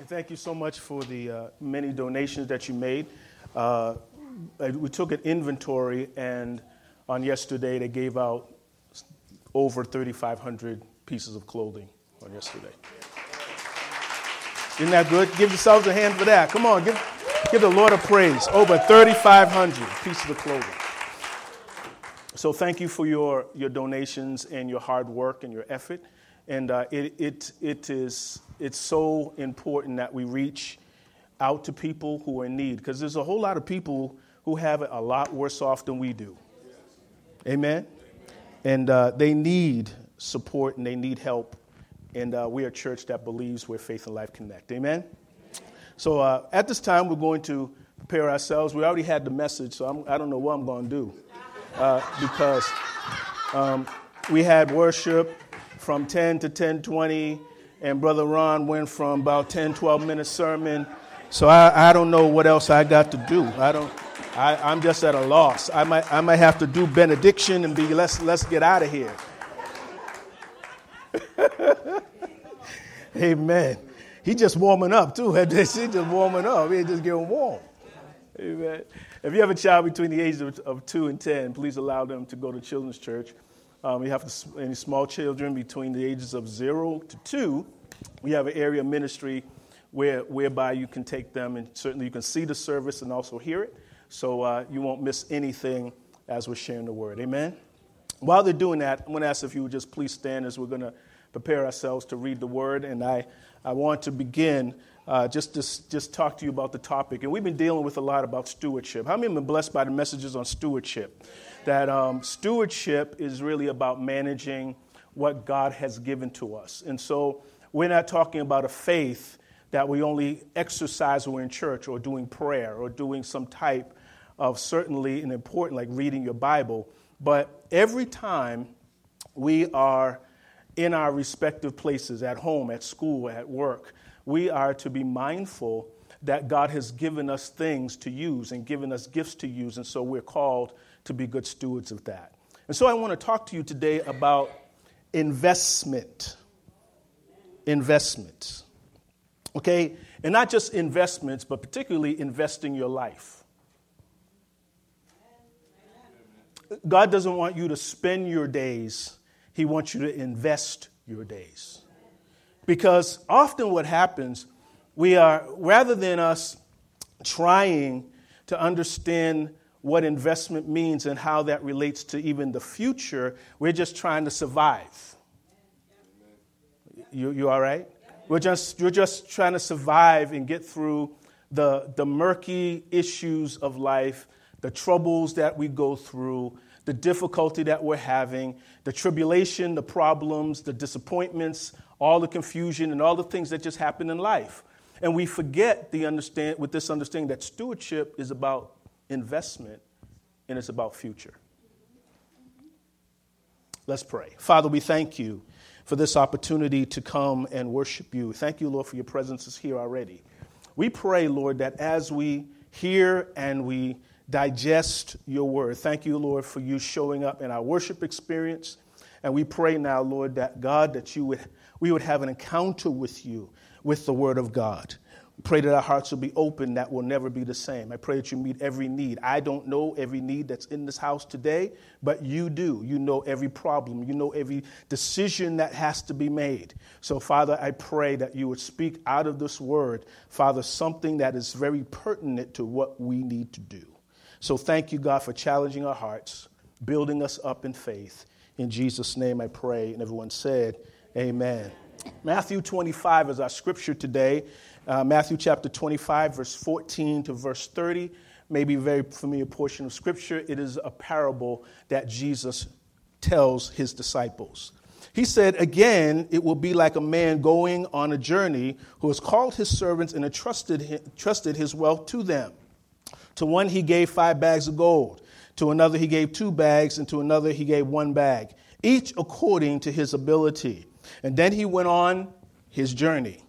And thank you so much for the uh, many donations that you made. Uh, we took an inventory, and on yesterday, they gave out over 3,500 pieces of clothing on yesterday. Isn't that good? Give yourselves a hand for that. Come on, give, give the Lord a praise. Over 3,500 pieces of clothing. So thank you for your, your donations and your hard work and your effort. And uh, it, it, it is it's so important that we reach out to people who are in need because there's a whole lot of people who have it a lot worse off than we do. Amen? And uh, they need support and they need help. And uh, we are a church that believes where faith and life connect. Amen? So uh, at this time, we're going to prepare ourselves. We already had the message, so I'm, I do not know what I'm going to do uh, because um, we had worship from 10 to 10:20 and Brother Ron went from about 10, 12 minute sermon. So I, I don't know what else I got to do. I don't, I, I'm just at a loss. I might, I might have to do benediction and be, let's, let's get out of here. Amen. He just warming up too. He just warming up. He just getting warm. Amen. If you have a child between the ages of, of two and ten, please allow them to go to children's church. Um, we have any small children between the ages of zero to two. We have an area ministry where, whereby you can take them and certainly you can see the service and also hear it. So uh, you won't miss anything as we're sharing the word. Amen? While they're doing that, I'm going to ask if you would just please stand as we're going to prepare ourselves to read the word. And I, I want to begin uh, just to just talk to you about the topic. And we've been dealing with a lot about stewardship. How many have been blessed by the messages on stewardship? That um, stewardship is really about managing what God has given to us. And so we're not talking about a faith that we only exercise when we're in church or doing prayer or doing some type of certainly an important, like reading your Bible. But every time we are in our respective places, at home, at school, at work, we are to be mindful that God has given us things to use and given us gifts to use. And so we're called to be good stewards of that. And so I want to talk to you today about investment. Investment. Okay? And not just investments, but particularly investing your life. God doesn't want you to spend your days, He wants you to invest your days. Because often what happens, we are, rather than us trying to understand what investment means and how that relates to even the future. We're just trying to survive. You, you all right? We're just, you're just trying to survive and get through the, the murky issues of life, the troubles that we go through, the difficulty that we're having, the tribulation, the problems, the disappointments, all the confusion, and all the things that just happen in life. And we forget the understand, with this understanding that stewardship is about investment and it's about future. Let's pray. Father, we thank you for this opportunity to come and worship you. Thank you, Lord, for your presence is here already. We pray, Lord, that as we hear and we digest your word, thank you, Lord, for you showing up in our worship experience. And we pray now, Lord, that God, that you would, we would have an encounter with you with the word of God. Pray that our hearts will be open, that will never be the same. I pray that you meet every need. I don't know every need that's in this house today, but you do. You know every problem, you know every decision that has to be made. So, Father, I pray that you would speak out of this word, Father, something that is very pertinent to what we need to do. So, thank you, God, for challenging our hearts, building us up in faith. In Jesus' name I pray. And everyone said, Amen. Matthew 25 is our scripture today. Uh, Matthew chapter 25, verse 14 to verse 30, may be a very familiar portion of Scripture. It is a parable that Jesus tells his disciples. He said, Again, it will be like a man going on a journey who has called his servants and entrusted trusted his wealth to them. To one he gave five bags of gold, to another he gave two bags, and to another he gave one bag, each according to his ability. And then he went on his journey.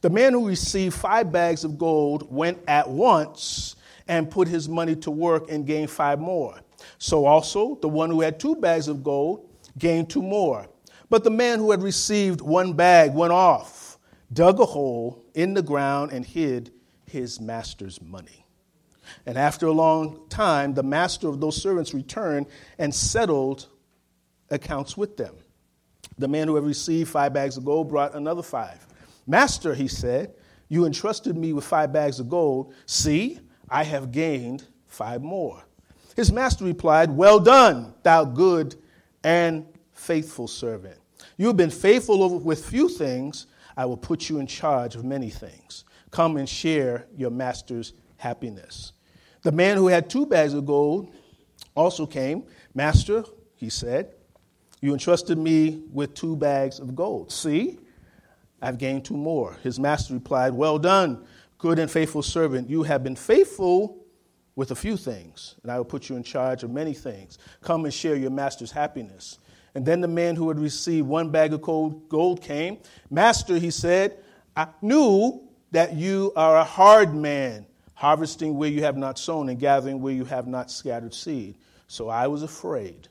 The man who received five bags of gold went at once and put his money to work and gained five more. So also the one who had two bags of gold gained two more. But the man who had received one bag went off, dug a hole in the ground and hid his master's money. And after a long time, the master of those servants returned and settled accounts with them. The man who had received five bags of gold brought another five. Master, he said, you entrusted me with five bags of gold. See, I have gained five more. His master replied, Well done, thou good and faithful servant. You have been faithful with few things. I will put you in charge of many things. Come and share your master's happiness. The man who had two bags of gold also came. Master, he said, you entrusted me with two bags of gold. See, I've gained two more. His master replied, Well done, good and faithful servant. You have been faithful with a few things, and I will put you in charge of many things. Come and share your master's happiness. And then the man who had received one bag of gold came. Master, he said, I knew that you are a hard man, harvesting where you have not sown and gathering where you have not scattered seed. So I was afraid,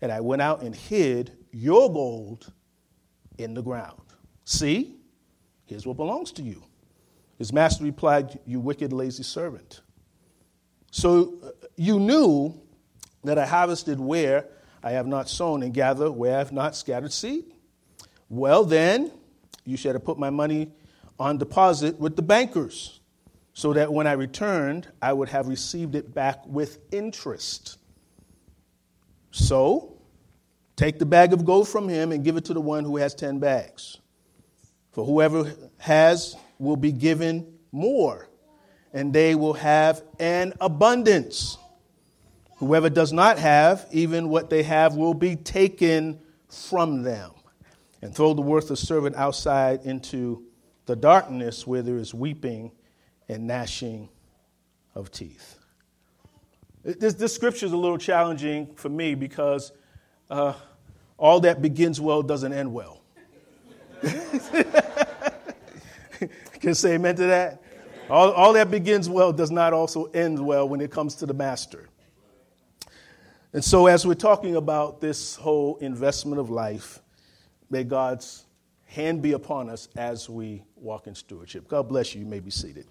and I went out and hid your gold in the ground. See, here's what belongs to you. His master replied, You wicked, lazy servant. So uh, you knew that I harvested where I have not sown and gathered where I have not scattered seed. Well, then, you should have put my money on deposit with the bankers, so that when I returned, I would have received it back with interest. So, take the bag of gold from him and give it to the one who has 10 bags. For whoever has will be given more, and they will have an abundance. Whoever does not have, even what they have will be taken from them. And throw the worthless servant outside into the darkness where there is weeping and gnashing of teeth. This, this scripture is a little challenging for me because uh, all that begins well doesn't end well. Can say amen to that? All, all that begins well does not also end well when it comes to the master. And so, as we're talking about this whole investment of life, may God's hand be upon us as we walk in stewardship. God bless you. You may be seated.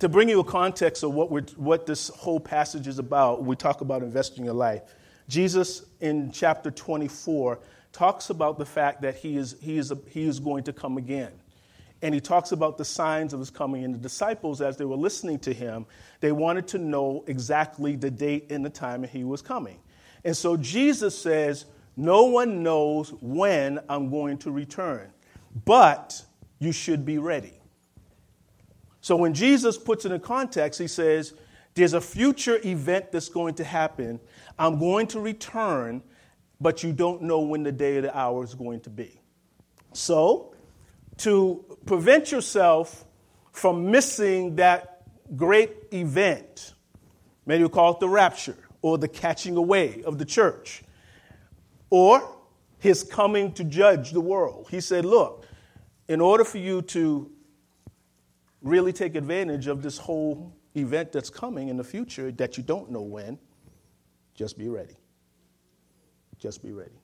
To bring you a context of what, what this whole passage is about, we talk about investing your life. Jesus in chapter 24 talks about the fact that he is, he is, he is going to come again. And he talks about the signs of his coming. And the disciples, as they were listening to him, they wanted to know exactly the date and the time that he was coming. And so Jesus says, No one knows when I'm going to return, but you should be ready. So when Jesus puts it in context, he says, There's a future event that's going to happen I'm going to return, but you don't know when the day or the hour is going to be. So, to prevent yourself from missing that great event, maybe you call it the rapture or the catching away of the church, or his coming to judge the world. He said, Look, in order for you to really take advantage of this whole event that's coming in the future that you don't know when, just be ready. Just be ready.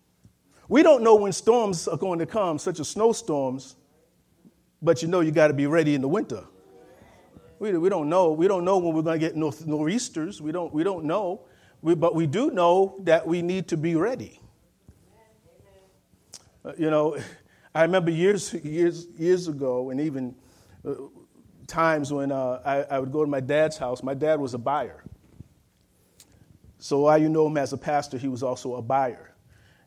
We don't know when storms are going to come, such as snowstorms, but you know you got to be ready in the winter. We, we don't know. We don't know when we're going to get nor'easters. We don't, we don't know. We, but we do know that we need to be ready. Uh, you know, I remember years, years, years ago, and even uh, times when uh, I, I would go to my dad's house. My dad was a buyer. So while you know him as a pastor, he was also a buyer.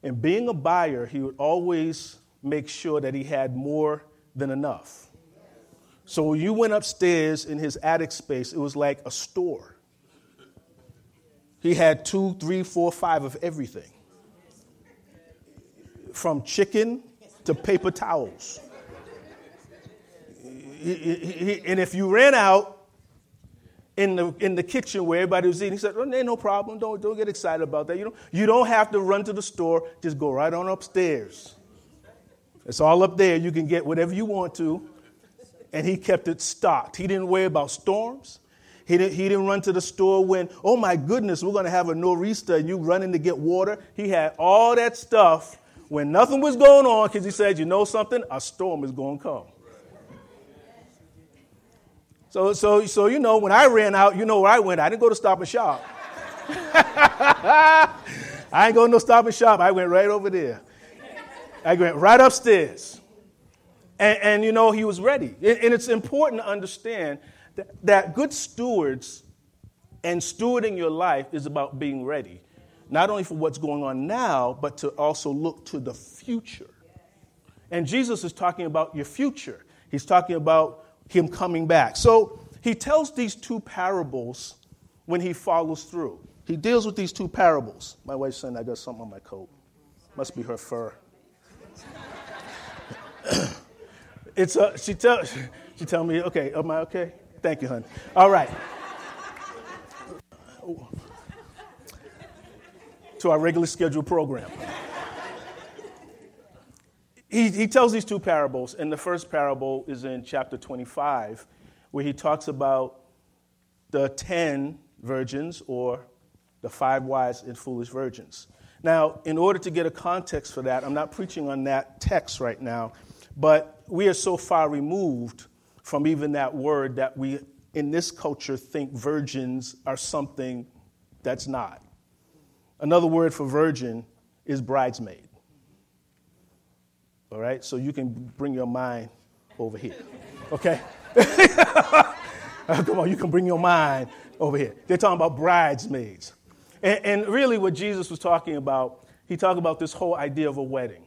And being a buyer, he would always make sure that he had more than enough. So when you went upstairs in his attic space, it was like a store. He had two, three, four, five of everything from chicken to paper towels. And if you ran out, in the, in the kitchen where everybody was eating. He said, oh, ain't no problem. Don't, don't get excited about that. You don't, you don't have to run to the store. Just go right on upstairs. It's all up there. You can get whatever you want to. And he kept it stocked. He didn't worry about storms. He didn't, he didn't run to the store when, oh my goodness, we're going to have a nor'easter and you running to get water. He had all that stuff when nothing was going on because he said, You know something? A storm is going to come. So, so, so, you know, when I ran out, you know where I went. I didn't go to Stop and Shop. I ain't going to no Stop and Shop. I went right over there. I went right upstairs. And, and you know, he was ready. And, it's important to understand that, that good stewards and stewarding your life is about being ready, not only for what's going on now, but to also look to the future. And Jesus is talking about your future. He's talking about him coming back. So he tells these two parables when he follows through. He deals with these two parables. My wife's saying I got something on my coat. Must be her fur. it's a, she tell she tell me, okay, am I okay? Thank you, honey. All right. to our regularly scheduled program he, he tells these two parables, and the first parable is in chapter 25, where he talks about the 10 virgins or the five wise and foolish virgins. Now, in order to get a context for that, I'm not preaching on that text right now, but we are so far removed from even that word that we, in this culture, think virgins are something that's not. Another word for virgin is bridesmaid. All right? So you can bring your mind over here. Okay? Come on, you can bring your mind over here. They're talking about bridesmaids. And, and really, what Jesus was talking about, he talked about this whole idea of a wedding.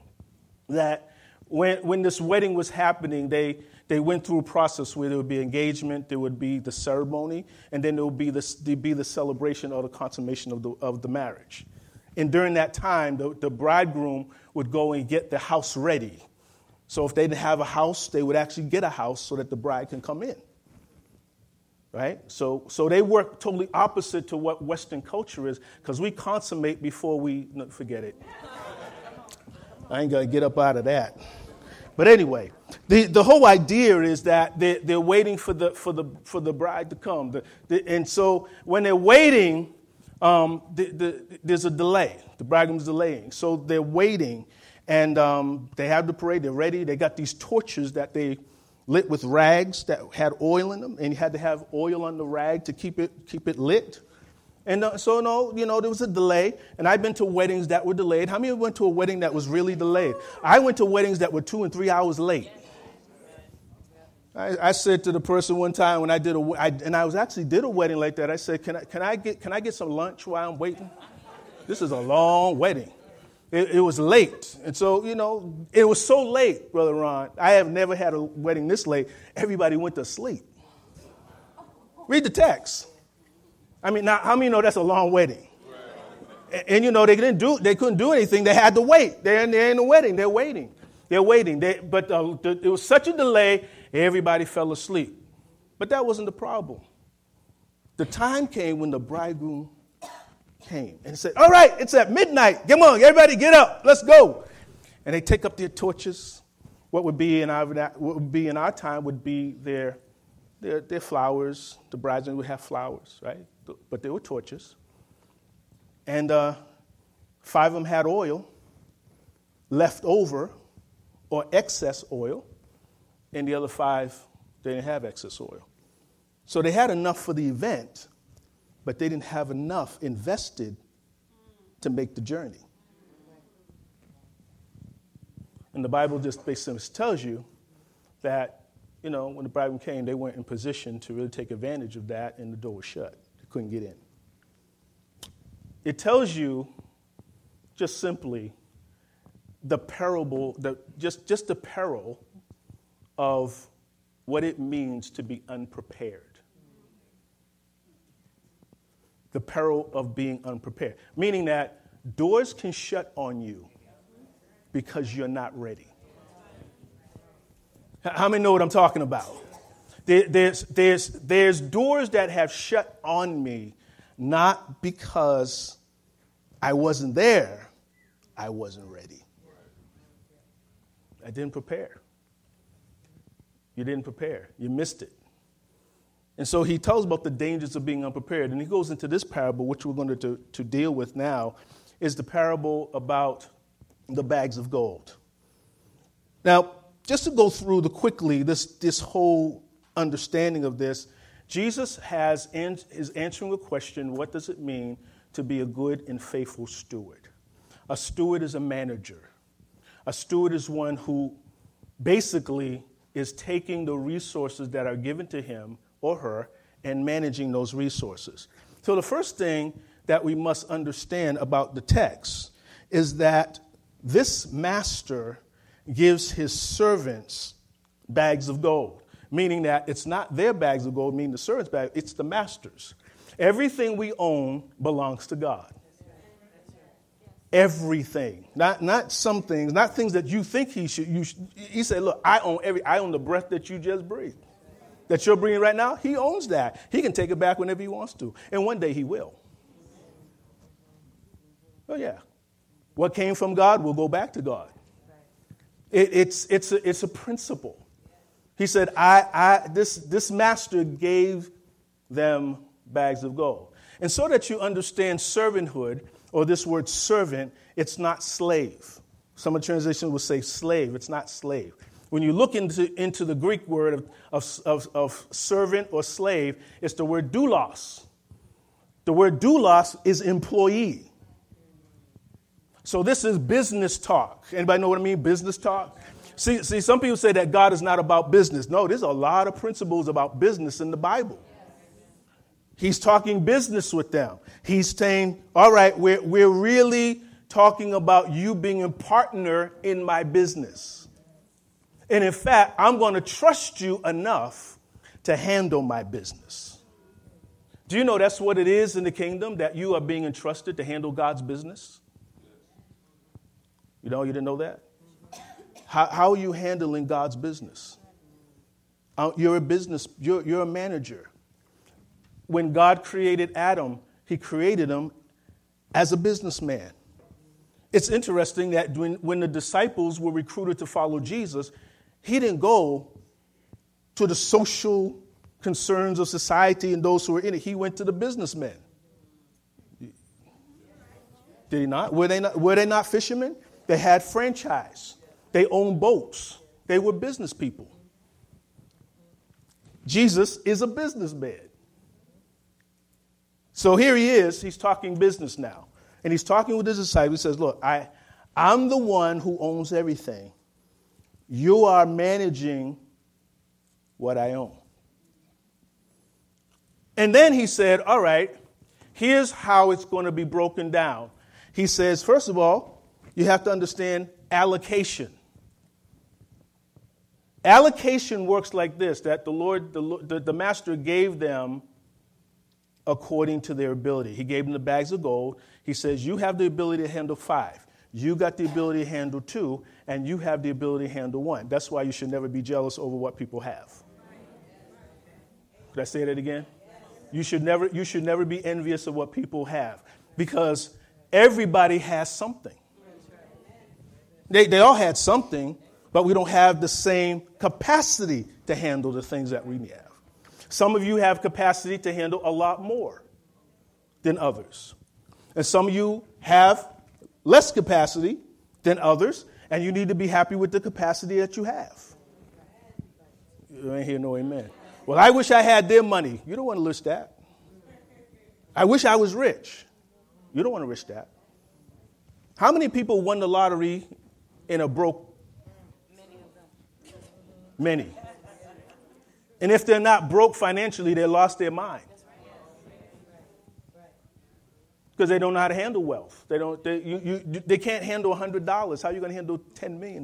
That when, when this wedding was happening, they, they went through a process where there would be engagement, there would be the ceremony, and then there would be the, there would be the celebration or the consummation of the, of the marriage. And during that time, the, the bridegroom would go and get the house ready. So if they didn't have a house, they would actually get a house so that the bride can come in. Right? So, so they work totally opposite to what Western culture is because we consummate before we no, forget it. I ain't going to get up out of that. But anyway, the, the whole idea is that they're, they're waiting for the, for, the, for the bride to come. The, the, and so when they're waiting, um, the, the, there's a delay. The bridegroom's delaying. So they're waiting, and um, they have the parade. They're ready. They got these torches that they lit with rags that had oil in them, and you had to have oil on the rag to keep it, keep it lit. And uh, so, no, you know, there was a delay. And I've been to weddings that were delayed. How many went to a wedding that was really delayed? I went to weddings that were two and three hours late. I, I, said to the person one time when I did a, I, and I was actually did a wedding like that. I said, can I, can I get, can I get some lunch while I'm waiting? This is a long wedding. It, it, was late. And so, you know, it was so late, Brother Ron. I have never had a wedding this late. Everybody went to sleep. Read the text. I mean, now, how many know that's a long wedding? And, and, you know, they didn't do, they couldn't do anything. They had to wait. They're in, they're in the wedding. They're waiting. They're waiting. They, but uh, the, it was such a delay, everybody fell asleep. But that wasn't the problem. The time came when the bridegroom came and said, All right, it's at midnight. Come on, everybody get up. Let's go. And they take up their torches. What would be in our, what would be in our time would be their, their, their flowers. The bridesmaids would have flowers, right? But they were torches. And uh, five of them had oil left over or excess oil, and the other five, they didn't have excess oil. So they had enough for the event, but they didn't have enough invested to make the journey. And the Bible just basically tells you that, you know, when the bridegroom came, they weren't in position to really take advantage of that, and the door was shut. They couldn't get in. It tells you just simply the parable, the, just, just the peril of what it means to be unprepared. The peril of being unprepared, meaning that doors can shut on you because you're not ready. How many know what I'm talking about? There's, there's, there's doors that have shut on me not because I wasn't there, I wasn't ready. I didn't prepare. You didn't prepare. You missed it. And so he tells about the dangers of being unprepared. And he goes into this parable, which we're going to, to, deal with now, is the parable about the bags of gold. Now, just to go through the quickly this, this whole understanding of this, Jesus has is answering a question: What does it mean to be a good and faithful steward? A steward is a manager. A steward is one who basically is taking the resources that are given to him or her and managing those resources. So, the first thing that we must understand about the text is that this master gives his servants bags of gold, meaning that it's not their bags of gold, meaning the servants' bag, it's the master's. Everything we own belongs to God. Everything, not, not some things, not things that you think he should. You should, he said, "Look, I own every. I own the breath that you just breathed, that you're breathing right now. He owns that. He can take it back whenever he wants to, and one day he will. Oh yeah, what came from God will go back to God. It, it's, it's, a, it's a principle. He said, I, I, this, this master gave them bags of gold. And so that you understand servanthood, or this word servant, it's not slave. Some of the translations will say slave, it's not slave. When you look into, into the Greek word of, of, of, of servant or slave, it's the word doulos. The word doulos is employee. So this is business talk. Anybody know what I mean? Business talk. See, see, some people say that God is not about business. No, there's a lot of principles about business in the Bible. He's talking business with them. He's saying, all right, we're, we're really talking about you being a partner in my business. And in fact, I'm going to trust you enough to handle my business. Do you know that's what it is in the kingdom, that you are being entrusted to handle God's business? You know, you didn't know that? How, how are you handling God's business? Uh, you're a business, you're, you're a manager. When God created Adam, he created him as a businessman. It's interesting that when, when the disciples were recruited to follow Jesus, he didn't go to the social concerns of society and those who were in it. He went to the businessmen. Did he not? Were they not, were they not fishermen? They had franchise. They owned boats. They were business people. Jesus is a businessman. So here he is, he's talking business now. And he's talking with his disciples. He says, Look, I, I'm the one who owns everything. You are managing what I own. And then he said, All right, here's how it's going to be broken down. He says, First of all, you have to understand allocation. Allocation works like this that the Lord, the, the, the, master gave them according to their ability. He gave them the bags of gold. He says, You have the ability to handle five. You got the ability to handle two, and you have the ability to handle one. That's why you should never be jealous over what people have. Could I say that again? You should never, you should never be envious of what people have because everybody has something. They, they all had something, but we don't have the same capacity to handle the things that we have. Some of you have capacity to handle a lot more than others. And some of you have less capacity than others, and you need to be happy with the capacity that you have. You ain't hear no amen. Well, I wish I had their money. You don't want to list that. I wish I was rich. You don't want to risk that. How many people won the lottery in a broke? Many. And if they're not broke financially, they lost their mind. Because they don't know how to handle wealth. They, don't, they, you, you, they can't handle $100. How are you going to handle $10 million?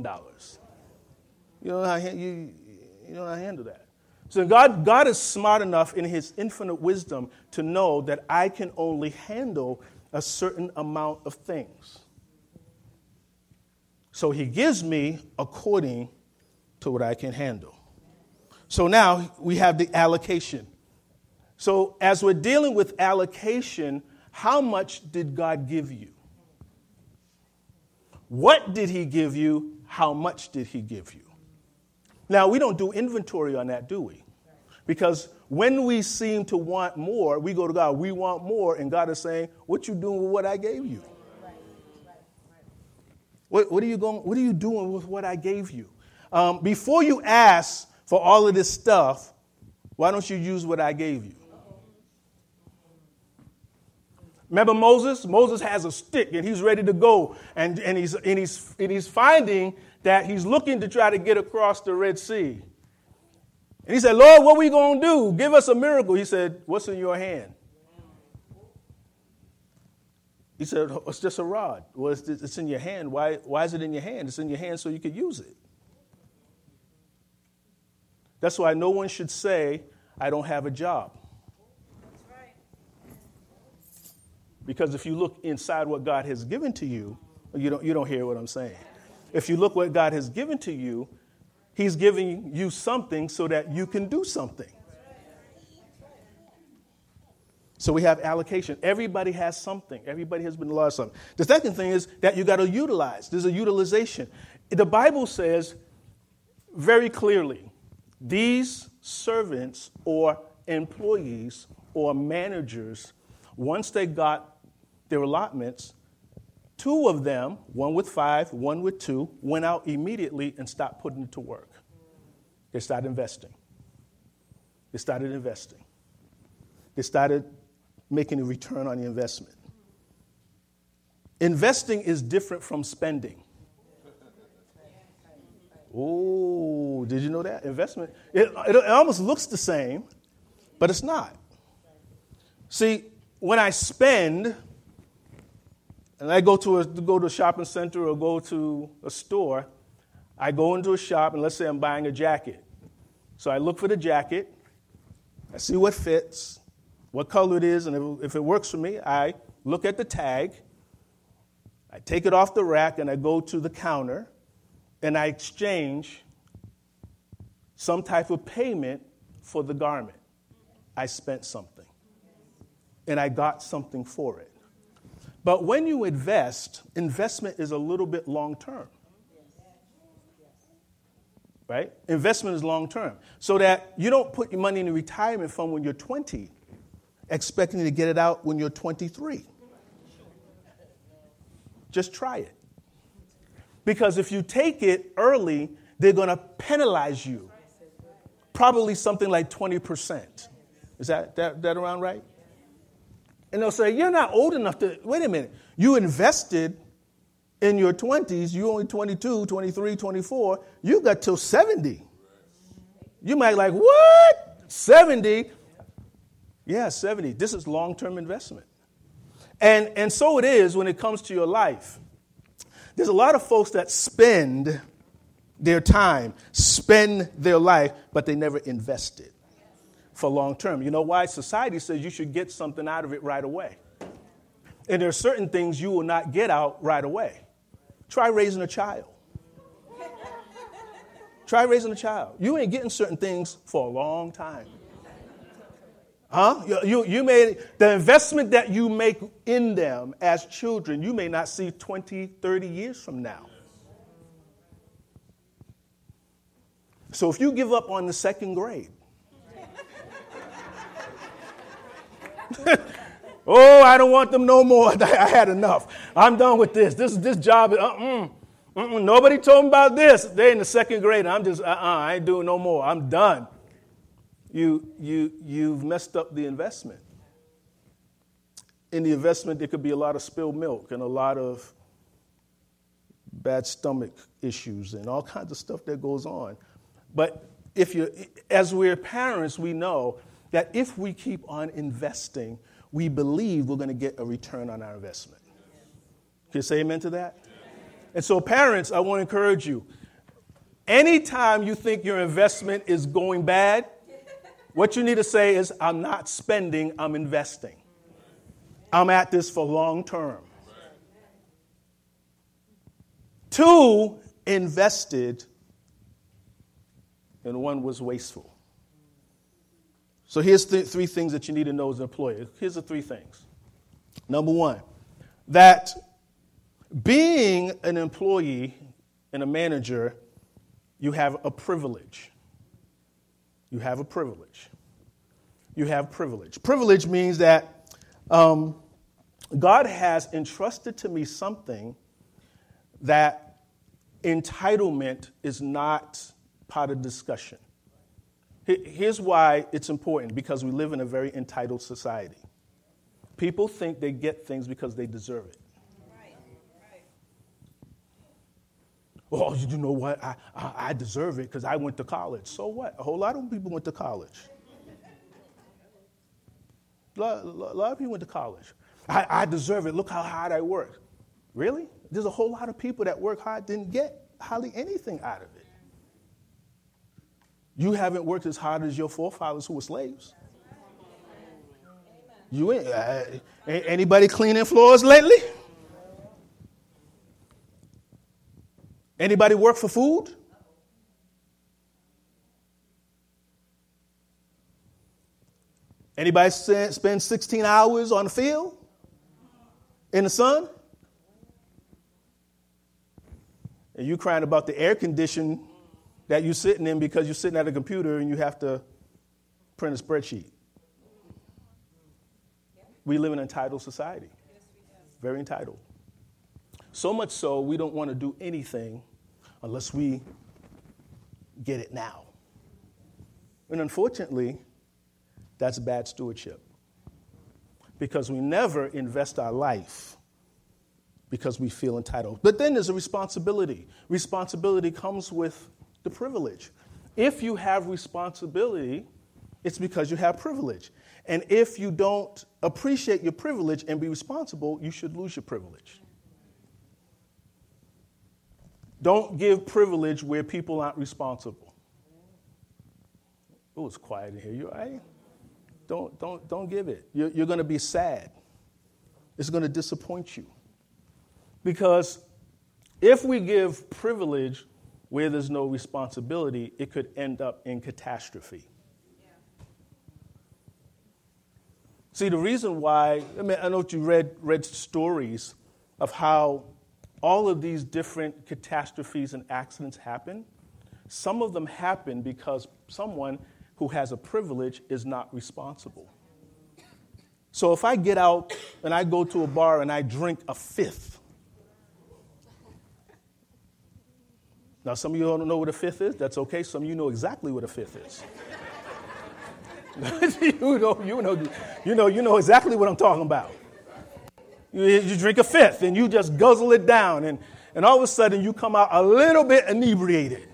You don't know how, you, you don't know how to handle that. So God, God is smart enough in his infinite wisdom to know that I can only handle a certain amount of things. So he gives me according to what I can handle. So now we have the allocation. So as we're dealing with allocation, how much did God give you? What did he give you? How much did he give you? Now, we don't do inventory on that, do we? Because when we seem to want more, we go to God, we want more, and God is saying, What you doing with what I gave you? What, what, are you going, what are you doing with what I gave you? Um, before you ask for all of this stuff, why don't you use what I gave you? Remember Moses? Moses has a stick and he's ready to go. And, and, he's, and, he's, and he's finding that he's looking to try to get across the Red Sea. And he said, Lord, what are we going to do? Give us a miracle. He said, What's in your hand? He said, It's just a rod. Well, it's, it's in your hand. Why, why is it in your hand? It's in your hand so you could use it. That's why no one should say, I don't have a job. Because if you look inside what God has given to you, you don't, you don't hear what I'm saying. If you look what God has given to you, He's giving you something so that you can do something. So we have allocation. Everybody has something. Everybody has been allowed something. The second thing is that you got to utilize. There's a utilization. The Bible says very clearly these servants or employees or managers, once they got their allotments, two of them, one with five, one with two, went out immediately and stopped putting it to work. They started investing. They started investing. They started making a return on the investment. Investing is different from spending. Oh, did you know that? Investment, it, it, it almost looks the same, but it's not. See, when I spend, and I go to a, go to a shopping center or go to a store, I go into a shop and let's say I'm buying a jacket. So I look for the jacket, I see what fits, what color it is, and if, if it works for me, I look at the tag, I take it off the rack, and I go to the counter and I exchange some type of payment for the garment. I spent something and I got something for it. But when you invest, investment is a little bit long term. Right? Investment is long term. So that you don't put your money in a retirement fund when you're 20, expecting to get it out when you're 23. Just try it. Because if you take it early, they're going to penalize you. Probably something like 20%. Is that, that, that around right? And they'll say, You're not old enough to. Wait a minute. You invested in your 20s, you only 22, 23, 24. You got till 70. You might like, What? 70? Yeah, 70. This is long term investment. And, and so it is when it comes to your life. There's a lot of folks that spend their time, spend their life, but they never invest it for long term. You know why? Society says you should get something out of it right away. And there are certain things you will not get out right away. Try raising a child. Try raising a child. You ain't getting certain things for a long time. Huh? You, you, may, the investment that you make in them as children, you may not see 20, 30 years from now. So if you give up on the second grade, oh, I don't want them no more. I had enough. I'm done with this. This this job. Uh-uh. Uh-uh. Nobody told me about this. They're in the second grade. I'm just, uh-uh, I ain't doing no more. I'm done you, you, you've messed up the investment. In the investment, there could be a lot of spilled milk and a lot of bad stomach issues and all kinds of stuff that goes on. But if you, as we're parents, we know that if we keep on investing, we believe we're going to get a return on our investment. Can you say amen to that? And so, parents, I want to encourage you. Anytime you think your investment is going bad, what you need to say is, I'm not spending, I'm investing. I'm at this for long term. Two invested, and one was wasteful. So here's th- three things that you need to know as an employer. Here's the three things. Number one, that being an employee and a manager, you have a privilege. You have a privilege. You have privilege. Privilege means that um, God has entrusted to me something that entitlement is not part of discussion. Here's why it's important because we live in a very entitled society. People think they get things because they deserve it. Well, you know what? I, I, I deserve it because I went to college. So what? A whole lot of people went to college. A lot, a lot of people went to college. I, I deserve it. Look how hard I work. Really? There's a whole lot of people that work hard didn't get hardly anything out of it. You haven't worked as hard as your forefathers who were slaves. You ain't, uh, anybody cleaning floors lately? Anybody work for food? Anybody spend 16 hours on the field in the sun? And you crying about the air condition that you're sitting in because you're sitting at a computer and you have to print a spreadsheet. We live in an entitled society. Very entitled. So much so, we don't want to do anything unless we get it now. And unfortunately, that's bad stewardship. Because we never invest our life because we feel entitled. But then there's a responsibility. Responsibility comes with the privilege. If you have responsibility, it's because you have privilege. And if you don't appreciate your privilege and be responsible, you should lose your privilege. Don't give privilege where people aren't responsible. Oh, it's quiet in here. You all right? Don't, don't, don't give it. You're, you're going to be sad. It's going to disappoint you. Because if we give privilege where there's no responsibility, it could end up in catastrophe. See, the reason why, I mean, I know you read, read stories of how all of these different catastrophes and accidents happen. Some of them happen because someone who has a privilege is not responsible. So if I get out and I go to a bar and I drink a fifth, now some of you don't know what a fifth is. That's okay. Some of you know exactly what a fifth is. you know, you know, you know, you know exactly what I'm talking about. You, you drink a fifth and you just guzzle it down, and, and all of a sudden you come out a little bit inebriated.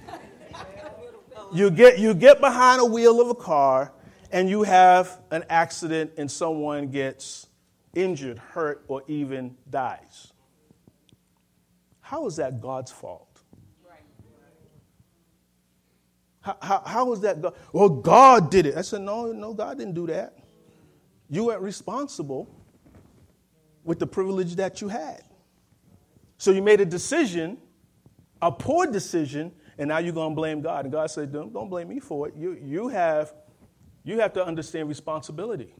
You get, you get behind a wheel of a car and you have an accident and someone gets injured, hurt, or even dies. How is that God's fault? How, how, how is that God? Well, God did it. I said, no, no, God didn't do that. You weren't responsible with the privilege that you had. So you made a decision, a poor decision, and now you're going to blame God. And God said, don't, don't blame me for it. You, you, have, you have to understand responsibility.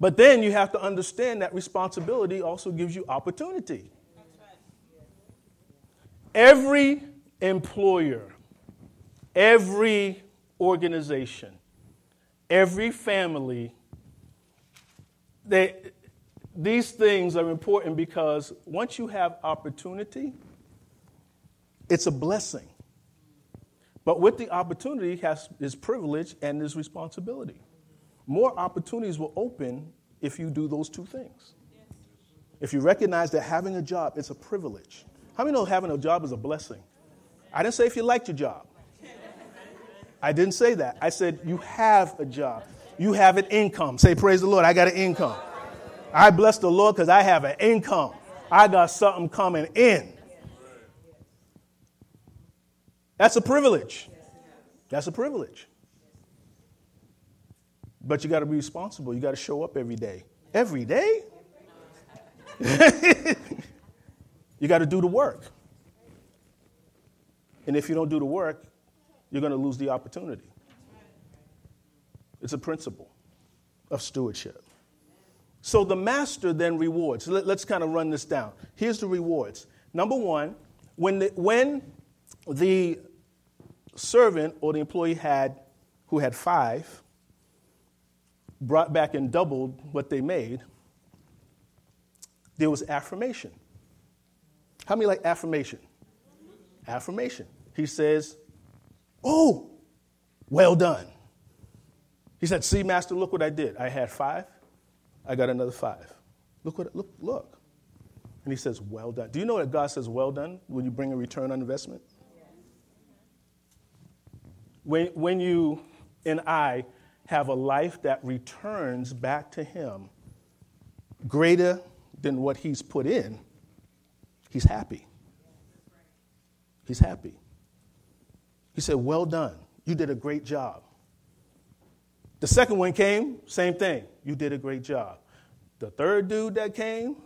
But then you have to understand that responsibility also gives you opportunity. Every employer, every organization, every family, they, these things are important because once you have opportunity, it's a blessing. But with the opportunity has is privilege and is responsibility. More opportunities will open if you do those two things. If you recognize that having a job is a privilege. How many know having a job is a blessing? I didn't say if you liked your job. I didn't say that. I said you have a job. You have an income. Say, praise the Lord, I got an income. I bless the Lord because I have an income. I got something coming in. That's a privilege. That's a privilege. But you got to be responsible. You got to show up every day. Every day? you got to do the work. And if you don't do the work, you're going to lose the opportunity. It's a principle of stewardship. So the master then rewards. Let, us kind of run this down. Here's the rewards. Number one, when the, when the servant or the employee had, who had five, brought back and doubled what they made, there was affirmation. How many like affirmation? Affirmation. He says, Oh, well done. He said, See, Master, look what I did. I had five, I got another five. Look what look, look. And he says, Well done. Do you know that God says well done when you bring a return on investment? When, when you and I have a life that returns back to Him greater than what He's put in, He's happy. He's happy. He said, Well done. You did a great job. The second one came, same thing. You did a great job. The third dude that came,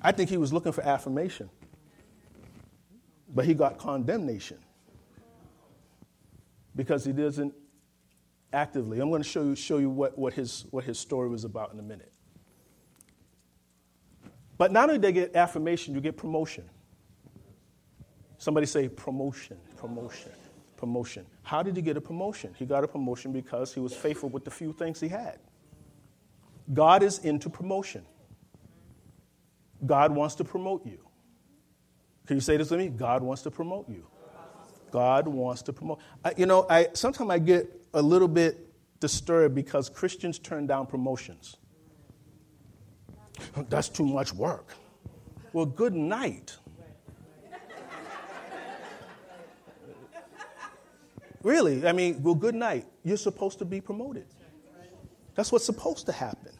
I think he was looking for affirmation, but he got condemnation because he doesn't actively. I'm going to show you, show you what, what, his, what his story was about in a minute. But not only do they get affirmation, you get promotion. Somebody say promotion, promotion, promotion. How did he get a promotion? He got a promotion because he was faithful with the few things he had. God is into promotion. God wants to promote you. Can you say this with me? God wants to promote you. God wants to promote. I, you know, I sometimes I get a little bit disturbed because Christians turn down promotions. That's too much work. Well, good night. Really, I mean, well, good night. You're supposed to be promoted. That's what's supposed to happen.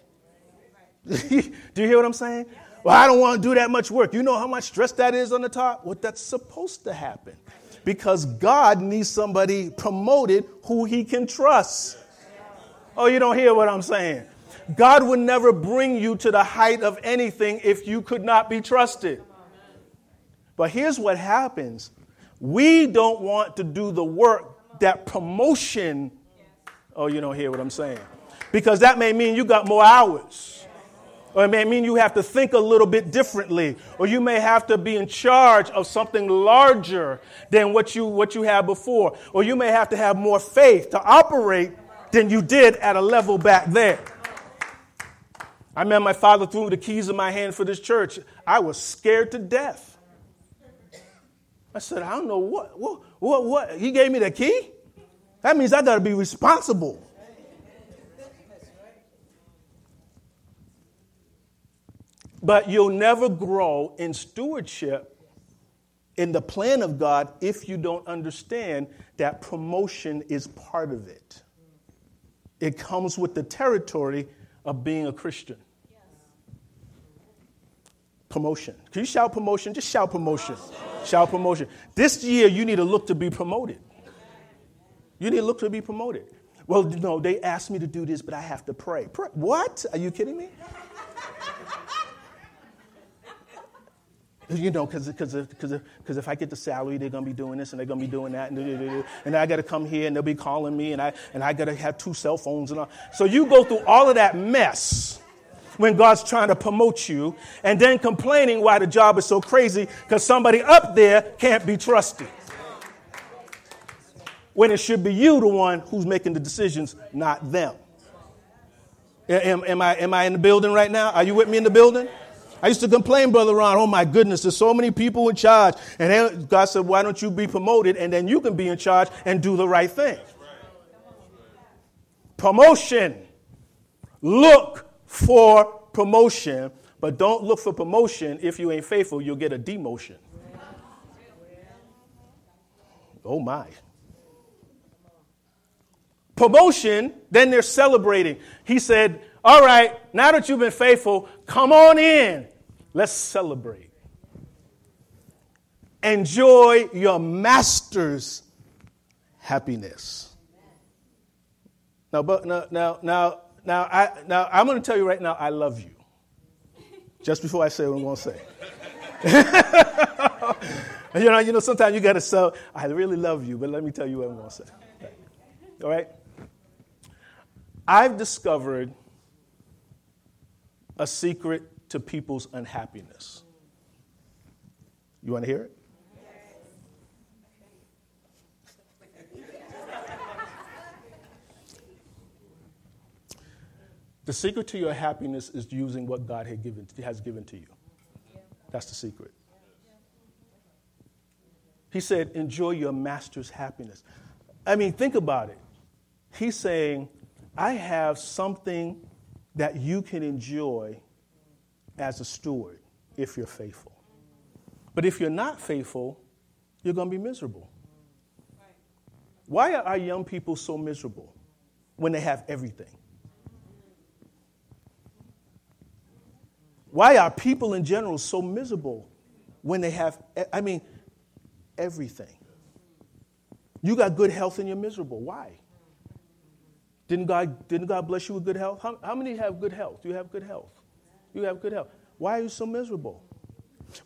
do you hear what I'm saying? Well, I don't want to do that much work. You know how much stress that is on the top? Well, that's supposed to happen because God needs somebody promoted who he can trust. Oh, you don't hear what I'm saying? God would never bring you to the height of anything if you could not be trusted. But here's what happens we don't want to do the work that promotion. Oh, you don't hear what I'm saying? Because that may mean you got more hours. Or it may mean you have to think a little bit differently. Or you may have to be in charge of something larger than what you, what you had before. Or you may have to have more faith to operate than you did at a level back there. I remember my father threw the keys in my hand for this church. I was scared to death. I said, I don't know what, what, what, what. He gave me the key? That means I got to be responsible. But you'll never grow in stewardship in the plan of God if you don't understand that promotion is part of it. It comes with the territory of being a Christian. Promotion. Can you shout promotion? Just shout promotion. Shout promotion. This year, you need to look to be promoted. You need to look to be promoted. Well, no, they asked me to do this, but I have to pray. pray. What? Are you kidding me? you know, because because if I get the salary, they're gonna be doing this and they're gonna be doing that, and, and I got to come here and they'll be calling me, and I and I got to have two cell phones and all. So you go through all of that mess when God's trying to promote you, and then complaining why the job is so crazy because somebody up there can't be trusted. When it should be you, the one who's making the decisions, not them. Am, am, I, am I in the building right now? Are you with me in the building? I used to complain, Brother Ron, oh my goodness, there's so many people in charge. And then God said, why don't you be promoted and then you can be in charge and do the right thing? Promotion. Look for promotion, but don't look for promotion. If you ain't faithful, you'll get a demotion. Oh my. Promotion, then they're celebrating. He said, All right, now that you've been faithful, come on in. Let's celebrate. Enjoy your master's happiness. Now, but now, now, now, now, I, now I'm going to tell you right now, I love you. Just before I say what I'm going to say. you know, you know, sometimes you got to say, I really love you, but let me tell you what I'm going to say. All right? I've discovered a secret to people's unhappiness. You want to hear it? The secret to your happiness is using what God had given, has given to you. That's the secret. He said, Enjoy your master's happiness. I mean, think about it. He's saying, I have something that you can enjoy as a steward if you're faithful. But if you're not faithful, you're going to be miserable. Why are our young people so miserable when they have everything? Why are people in general so miserable when they have, I mean, everything? You got good health and you're miserable. Why? Didn't God, didn't God bless you with good health? How, how many have good health? You have good health. You have good health. Why are you so miserable?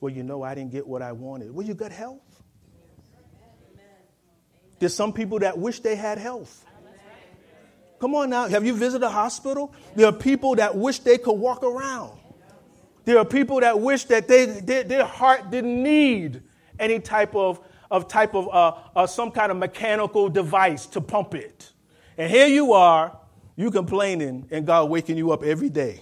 Well, you know, I didn't get what I wanted. Well, you got health. There's some people that wish they had health. Come on now. Have you visited a hospital? There are people that wish they could walk around. There are people that wish that they, they their heart didn't need any type of, of type of uh, uh, some kind of mechanical device to pump it. And here you are, you complaining, and God waking you up every day.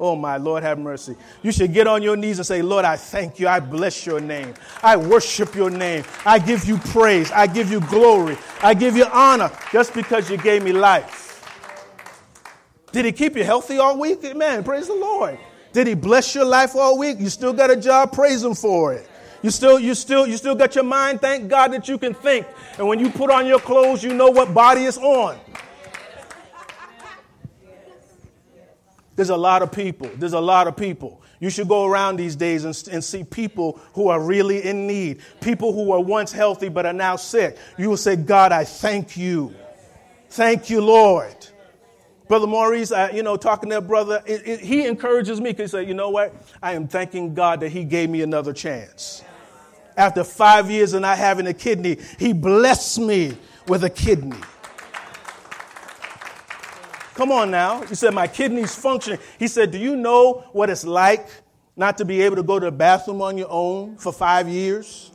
Oh, my Lord, have mercy. You should get on your knees and say, Lord, I thank you. I bless your name. I worship your name. I give you praise. I give you glory. I give you honor just because you gave me life. Did he keep you healthy all week? Amen. Praise the Lord. Did he bless your life all week? You still got a job? Praise him for it. You still, you still, you still got your mind. Thank God that you can think. And when you put on your clothes, you know what body is on. There's a lot of people. There's a lot of people. You should go around these days and, and, see people who are really in need, people who were once healthy but are now sick. You will say, God, I thank you. Thank you, Lord. Brother Maurice, I, you know, talking to that brother, it, it, he encourages me because he said, you know what? I am thanking God that he gave me another chance. After five years of not having a kidney, he blessed me with a kidney. Come on now. He said, My kidneys functioning. He said, Do you know what it's like not to be able to go to the bathroom on your own for five years?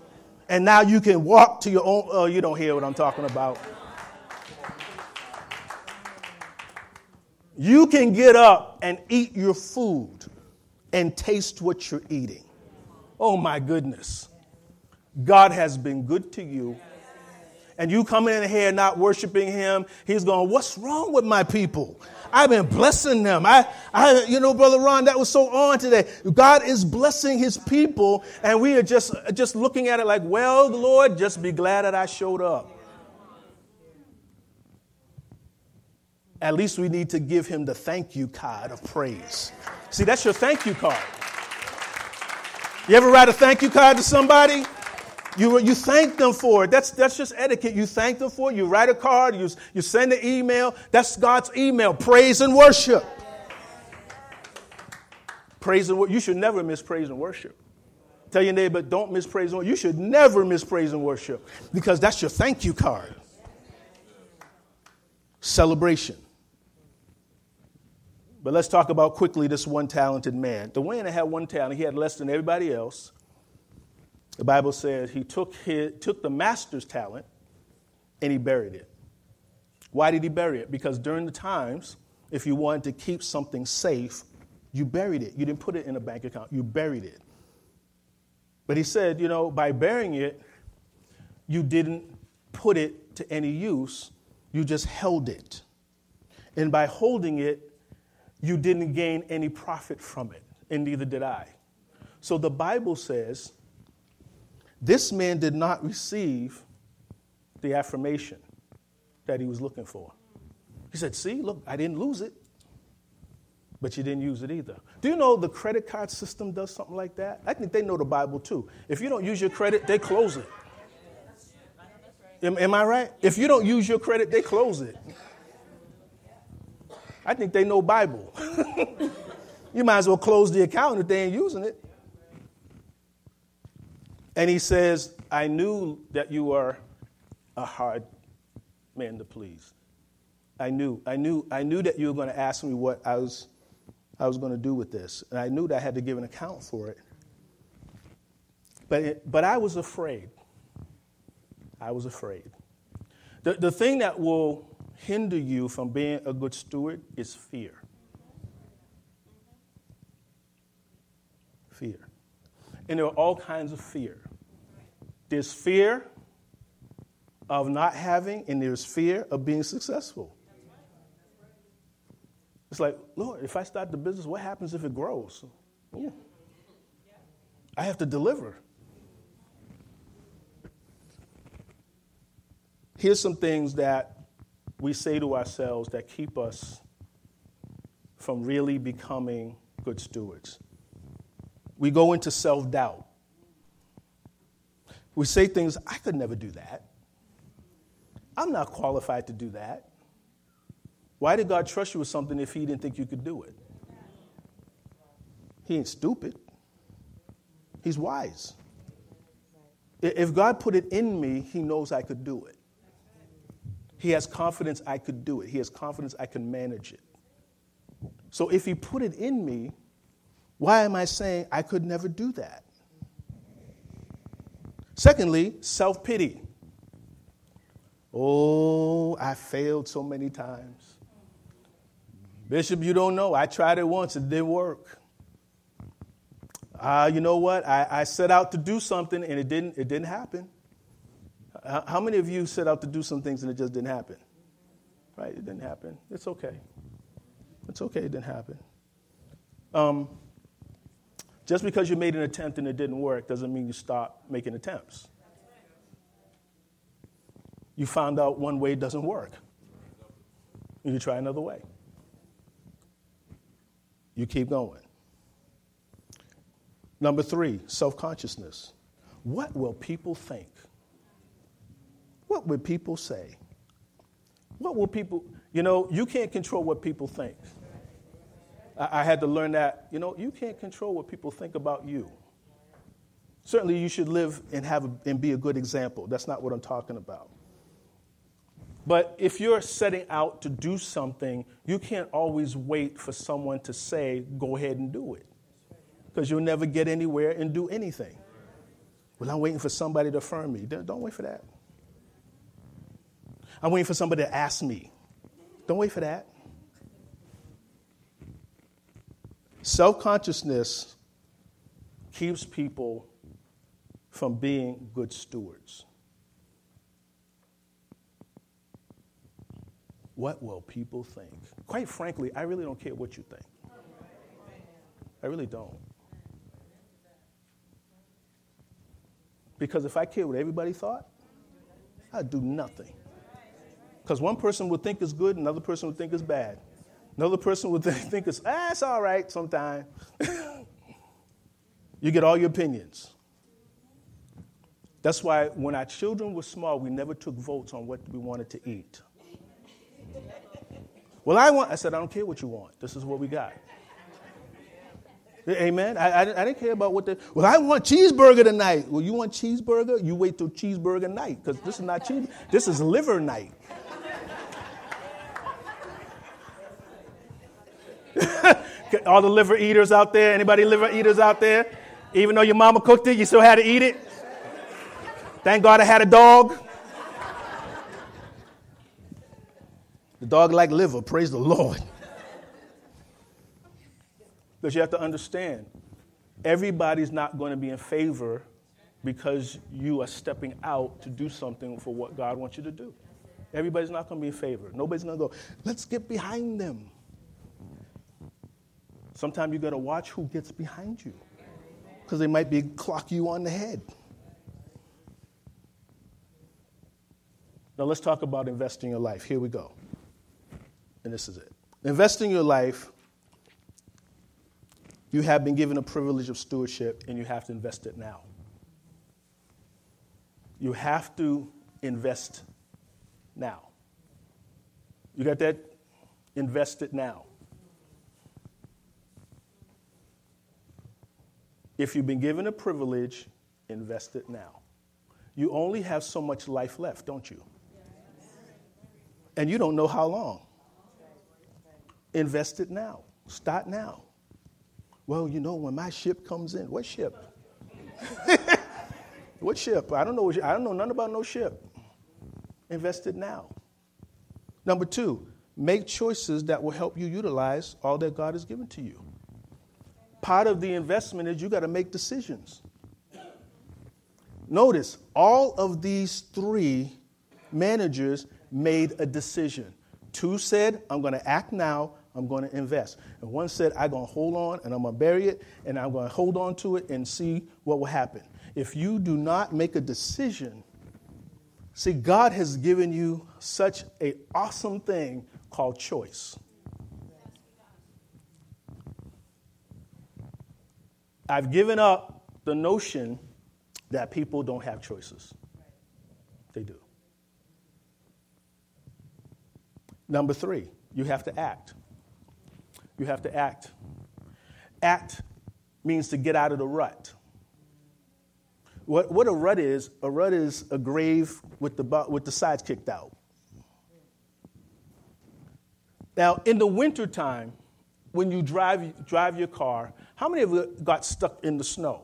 And now you can walk to your own. Oh, you don't hear what I'm talking about. You can get up and eat your food and taste what you're eating. Oh my goodness. God has been good to you and you coming in here not worshiping him, he's going, What's wrong with my people? I've been blessing them. I, I, you know, Brother Ron, that was so on today. God is blessing his people, and we are just, just looking at it like, Well, the Lord, just be glad that I showed up. At least we need to give him the thank you card of praise. See, that's your thank you card. You ever write a thank you card to somebody? You, you thank them for it. That's, that's just etiquette. You thank them for it. You write a card. You, you send an email. That's God's email. Praise and worship. Praise and worship. You should never miss praise and worship. Tell your neighbor, don't miss praise and worship. You should never miss praise and worship because that's your thank you card. Celebration. But let's talk about quickly this one talented man. The man that had one talent, he had less than everybody else. The Bible says he took, his, took the master's talent and he buried it. Why did he bury it? Because during the times, if you wanted to keep something safe, you buried it. You didn't put it in a bank account, you buried it. But he said, you know, by burying it, you didn't put it to any use, you just held it. And by holding it, you didn't gain any profit from it, and neither did I. So the Bible says this man did not receive the affirmation that he was looking for. He said, See, look, I didn't lose it, but you didn't use it either. Do you know the credit card system does something like that? I think they know the Bible too. If you don't use your credit, they close it. Am, am I right? If you don't use your credit, they close it. I think they know Bible. you might as well close the account if they ain't using it. And he says, I knew that you are a hard man to please. I knew, I knew, I knew that you were going to ask me what I was, I was going to do with this. And I knew that I had to give an account for it. But, it, but I was afraid. I was afraid. The, the thing that will hinder you from being a good steward is fear. Fear. And there are all kinds of fear. There's fear of not having, and there's fear of being successful. It's like, Lord, if I start the business, what happens if it grows? I have to deliver. Here's some things that we say to ourselves that keep us from really becoming good stewards. We go into self doubt. We say things, I could never do that. I'm not qualified to do that. Why did God trust you with something if He didn't think you could do it? He ain't stupid, He's wise. If God put it in me, He knows I could do it. He has confidence I could do it, He has confidence I can manage it. So if He put it in me, why am I saying I could never do that? Secondly, self pity. Oh, I failed so many times. Bishop, you don't know. I tried it once, it didn't work. Uh, you know what? I, I set out to do something and it didn't, it didn't happen. How many of you set out to do some things and it just didn't happen? Right? It didn't happen. It's okay. It's okay, it didn't happen. Um, just because you made an attempt and it didn't work doesn't mean you stop making attempts. You found out one way doesn't work. You try another way. You keep going. Number three, self consciousness. What will people think? What would people say? What will people, you know, you can't control what people think. I, I had to learn that, you know, you can't control what people think about you. Certainly, you should live and, have a, and be a good example. That's not what I'm talking about. But if you're setting out to do something, you can't always wait for someone to say, go ahead and do it. Because you'll never get anywhere and do anything. Well, I'm waiting for somebody to affirm me. Don't wait for that. I'm waiting for somebody to ask me. Don't wait for that. Self consciousness keeps people from being good stewards. What will people think? Quite frankly, I really don't care what you think. I really don't. Because if I cared what everybody thought, I'd do nothing. Because one person would think it's good, another person would think it's bad. Another person would think it's, ah, it's all right sometime. you get all your opinions. That's why when our children were small, we never took votes on what we wanted to eat. Well, I want, I said, I don't care what you want. This is what we got. Amen. I, I, I, didn't care about what the. Well, I want cheeseburger tonight. Well, you want cheeseburger? You wait till cheeseburger night because this is not cheese. This is liver night. All the liver eaters out there. Anybody liver eaters out there? Even though your mama cooked it, you still had to eat it. Thank God I had a dog. The dog like liver, praise the Lord. Because you have to understand, everybody's not going to be in favor because you are stepping out to do something for what God wants you to do. Everybody's not going to be in favor. Nobody's going to go, let's get behind them. Sometimes you got to watch who gets behind you because they might be clock you on the head. Now let's talk about investing your life. Here we go and this is it. Investing your life, you have been given a privilege of stewardship and you have to invest it now. You have to invest now. You got that? Invest it now. If you've been given a privilege, invest it now. You only have so much life left, don't you? And you don't know how long. Invest it now. Start now. Well, you know, when my ship comes in, what ship? what ship? I don't know. I don't know nothing about no ship. Invest it now. Number two, make choices that will help you utilize all that God has given to you. Part of the investment is you got to make decisions. Notice all of these three managers made a decision. Two said, I'm going to act now, I'm going to invest. And one said, I'm going to hold on and I'm going to bury it and I'm going to hold on to it and see what will happen. If you do not make a decision, see, God has given you such an awesome thing called choice. I've given up the notion that people don't have choices. They do. Number three, you have to act. You have to act. Act means to get out of the rut. What, what a rut is, a rut is a grave with the, with the sides kicked out. Now, in the wintertime, when you drive, drive your car, how many of you got stuck in the snow?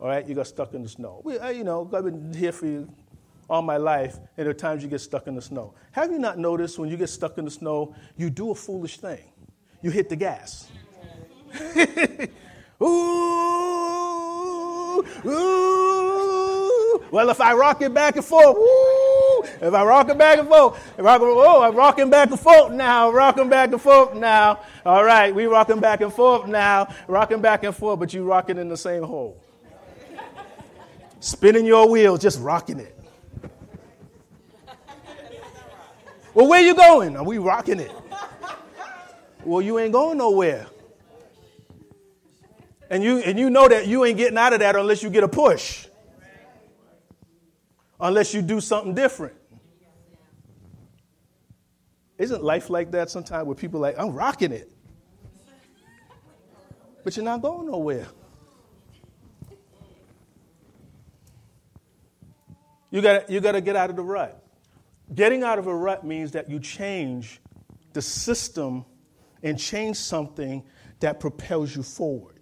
All right, you got stuck in the snow. We, you know, I've been here for you all my life, and there are times you get stuck in the snow. Have you not noticed when you get stuck in the snow, you do a foolish thing? You hit the gas. ooh, ooh. Well, if I rock it back and forth, ooh, if I rock it back and forth, if I oh, I'm rocking back and forth now, rocking back and forth now. All right, we rocking back and forth now, rocking back and forth, but you rocking in the same hole. Spinning your wheels, just rocking it. Well, where you going? Are we rocking it? Well, you ain't going nowhere. And you, and you know that you ain't getting out of that unless you get a push, unless you do something different. Isn't life like that sometimes where people like, I'm rocking it? But you're not going nowhere. You got you got to get out of the rut. Getting out of a rut means that you change the system and change something that propels you forward.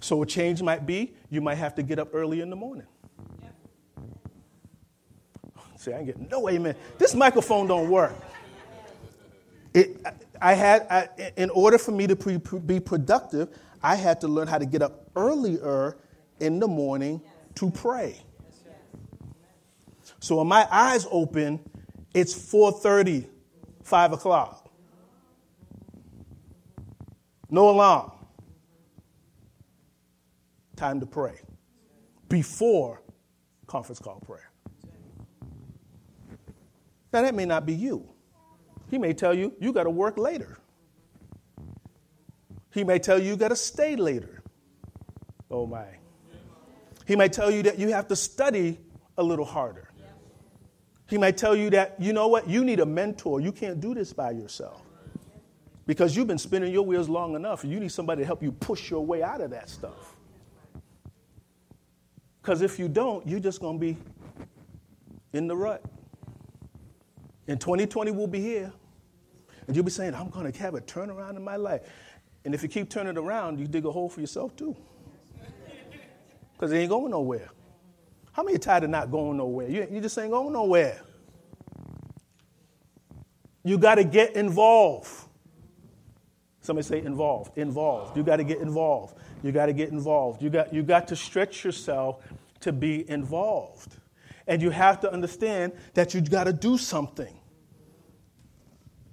So a change might be you might have to get up early in the morning. See, I ain't getting no amen. This microphone don't work. It, I had, I, in order for me to pre, be productive, I had to learn how to get up earlier in the morning to pray. So when my eyes open, it's 4:30, 5 o'clock. No alarm. Time to pray. Before conference call prayer. Now that may not be you. He may tell you you got to work later. He may tell you you got to stay later. Oh my. He may tell you that you have to study a little harder. He might tell you that, you know what, you need a mentor. You can't do this by yourself. Because you've been spinning your wheels long enough, and you need somebody to help you push your way out of that stuff. Because if you don't, you're just going to be in the rut. And 2020 we'll be here. And you'll be saying, I'm going to have a turnaround in my life. And if you keep turning around, you dig a hole for yourself too. Because it ain't going nowhere. How many tired of not going nowhere? You, you just ain't going nowhere. You got to get involved. Somebody say involved. Involved. You got to get involved. You got to get involved. You got, you got to stretch yourself to be involved. And you have to understand that you got to do something.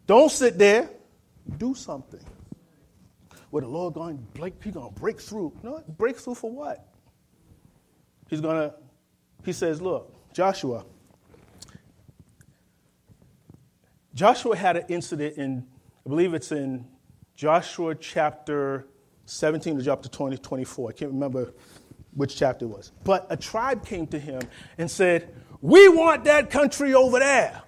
Don't sit there. Do something. Where the Lord going, break, He's going to break through. No, break through for what? He's going to he says, Look, Joshua, Joshua had an incident in, I believe it's in Joshua chapter 17 to chapter 20, 24. I can't remember which chapter it was. But a tribe came to him and said, We want that country over there.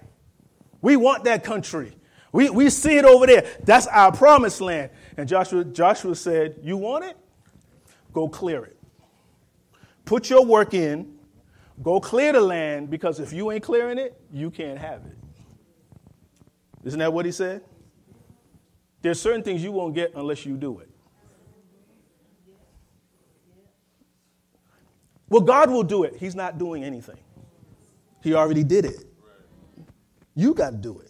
We want that country. We, we see it over there. That's our promised land. And Joshua, Joshua said, You want it? Go clear it. Put your work in Go clear the land because if you ain't clearing it, you can't have it. Isn't that what he said? There's certain things you won't get unless you do it. Well, God will do it. He's not doing anything, He already did it. You got to do it.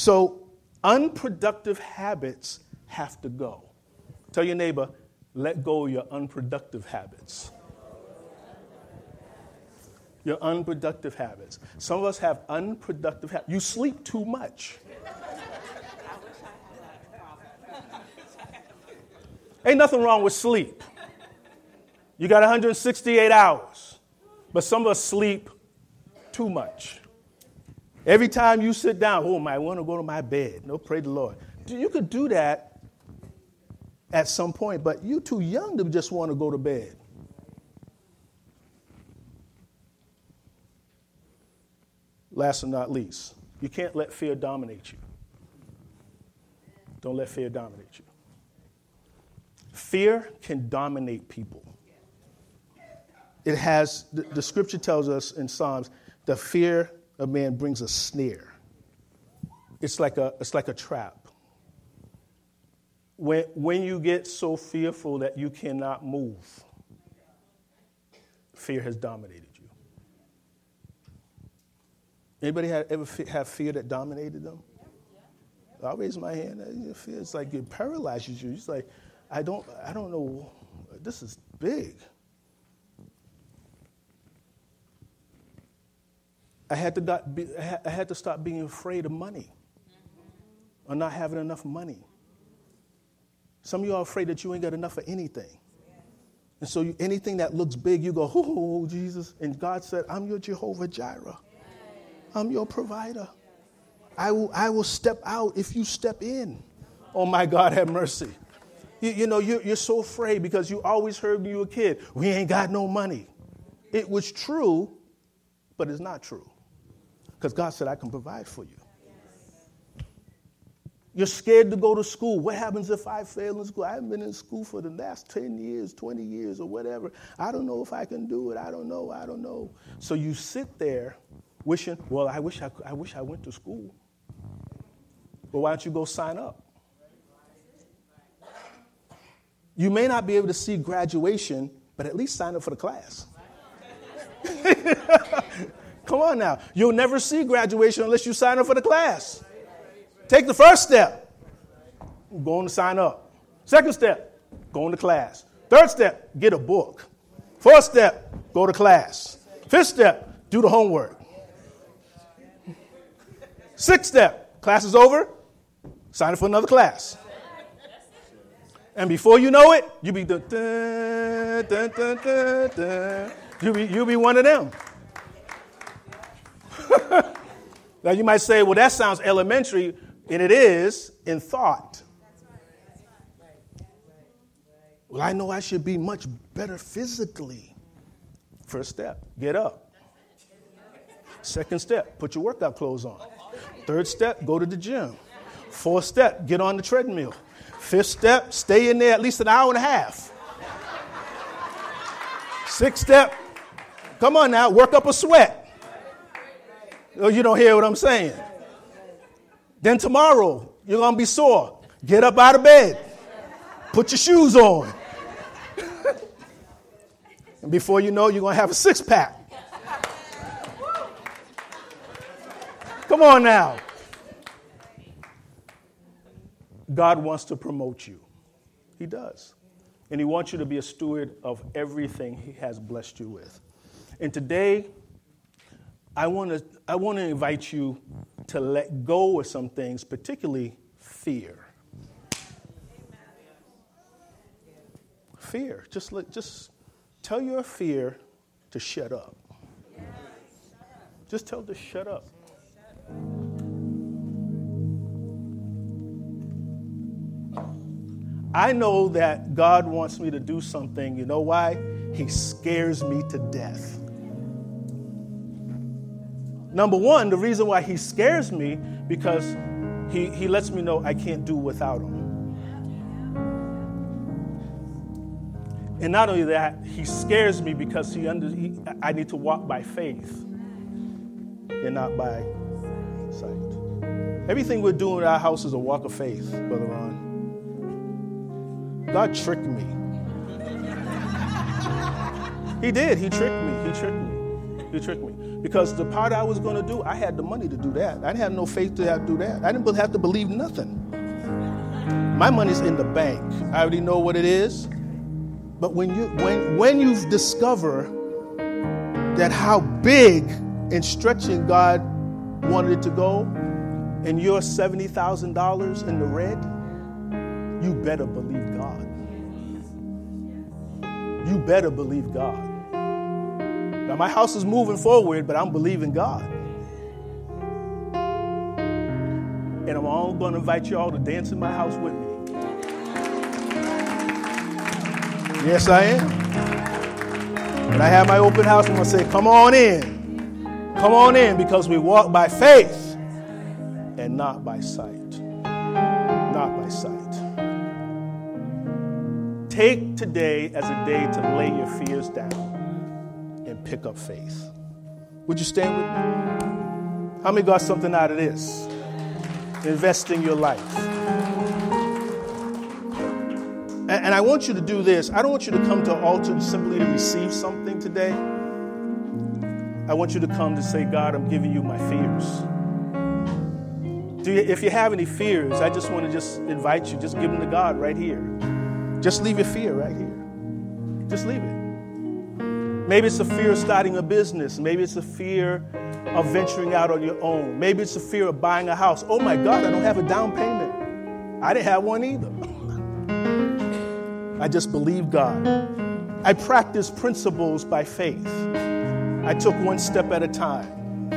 So, unproductive habits have to go. Tell your neighbor, let go of your unproductive habits. Your unproductive habits. Some of us have unproductive habits. You sleep too much. Ain't nothing wrong with sleep. You got 168 hours, but some of us sleep too much. Every time you sit down, oh, I want to go to my bed. No, pray the Lord. You could do that at some point, but you're too young to just want to go to bed. Last but not least, you can't let fear dominate you. Don't let fear dominate you. Fear can dominate people. It has, the, the scripture tells us in Psalms, the fear of man brings a snare. It's like a, it's like a trap. When, when you get so fearful that you cannot move, fear has dominated you. Anybody have, ever have fear that dominated them? I'll raise my hand. Uh, fear is like it paralyzes you. It's like, I don't, I don't know. This is big. I had to, got, be, I had to stop being afraid of money or not having enough money. Some of you are afraid that you ain't got enough of anything. And so you, anything that looks big, you go, oh, Jesus. And God said, I'm your Jehovah Jireh. I'm your provider. I will, I will step out if you step in. Oh my God, have mercy. You, you know, you're, you're so afraid because you always heard when you were a kid, we ain't got no money. It was true, but it's not true. Because God said, I can provide for you. You're scared to go to school. What happens if I fail in school? I haven't been in school for the last 10 years, 20 years, or whatever. I don't know if I can do it. I don't know. I don't know. So you sit there wishing, well, I wish I, I wish I went to school. But why don't you go sign up? You may not be able to see graduation, but at least sign up for the class. Come on now. You'll never see graduation unless you sign up for the class. Take the first step, going to sign up. Second step, going to class. Third step, get a book. Fourth step, go to class. Fifth step, do the homework. Sixth step, class is over, sign up for another class. And before you know it, you be. You be you be one of them. now you might say, well, that sounds elementary. And it is in thought. Well, I know I should be much better physically. First step, get up. Second step, put your workout clothes on. Third step, go to the gym. Fourth step, get on the treadmill. Fifth step, stay in there at least an hour and a half. Sixth step, come on now, work up a sweat. Oh, you don't hear what I'm saying. Then tomorrow, you're going to be sore. Get up out of bed. Put your shoes on. and before you know, you're going to have a six pack. Come on now. God wants to promote you. He does. And He wants you to be a steward of everything He has blessed you with. And today, I want to I want to invite you to let go of some things, particularly fear. Fear. Just let, just tell your fear to shut up. Just tell it to shut up. I know that God wants me to do something. You know why? He scares me to death. Number one, the reason why he scares me because he, he lets me know I can't do without him. And not only that, he scares me because he, under, he I need to walk by faith and not by sight. Everything we're doing in our house is a walk of faith, Brother Ron. God tricked me. he did. He tricked me. He tricked me. He tricked me. Because the part I was going to do, I had the money to do that. I didn't have no faith to have to do that. I didn't have to believe nothing. My money's in the bank. I already know what it is. But when you when when you discover that how big and stretching God wanted it to go, and you're seventy thousand dollars in the red, you better believe God. You better believe God. Now my house is moving forward, but I'm believing God. And I'm all going to invite you all to dance in my house with me. Yes, I am. When I have my open house, I'm going to say, Come on in. Come on in because we walk by faith and not by sight. Not by sight. Take today as a day to lay your fears down pick up faith. Would you stand with me? How many got something out of this? Invest in your life. And, and I want you to do this. I don't want you to come to an altar simply to receive something today. I want you to come to say, God, I'm giving you my fears. You, if you have any fears, I just want to just invite you, just give them to God right here. Just leave your fear right here. Just leave it. Maybe it's a fear of starting a business. Maybe it's a fear of venturing out on your own. Maybe it's a fear of buying a house. Oh my God, I don't have a down payment. I didn't have one either. I just believe God. I practice principles by faith. I took one step at a time.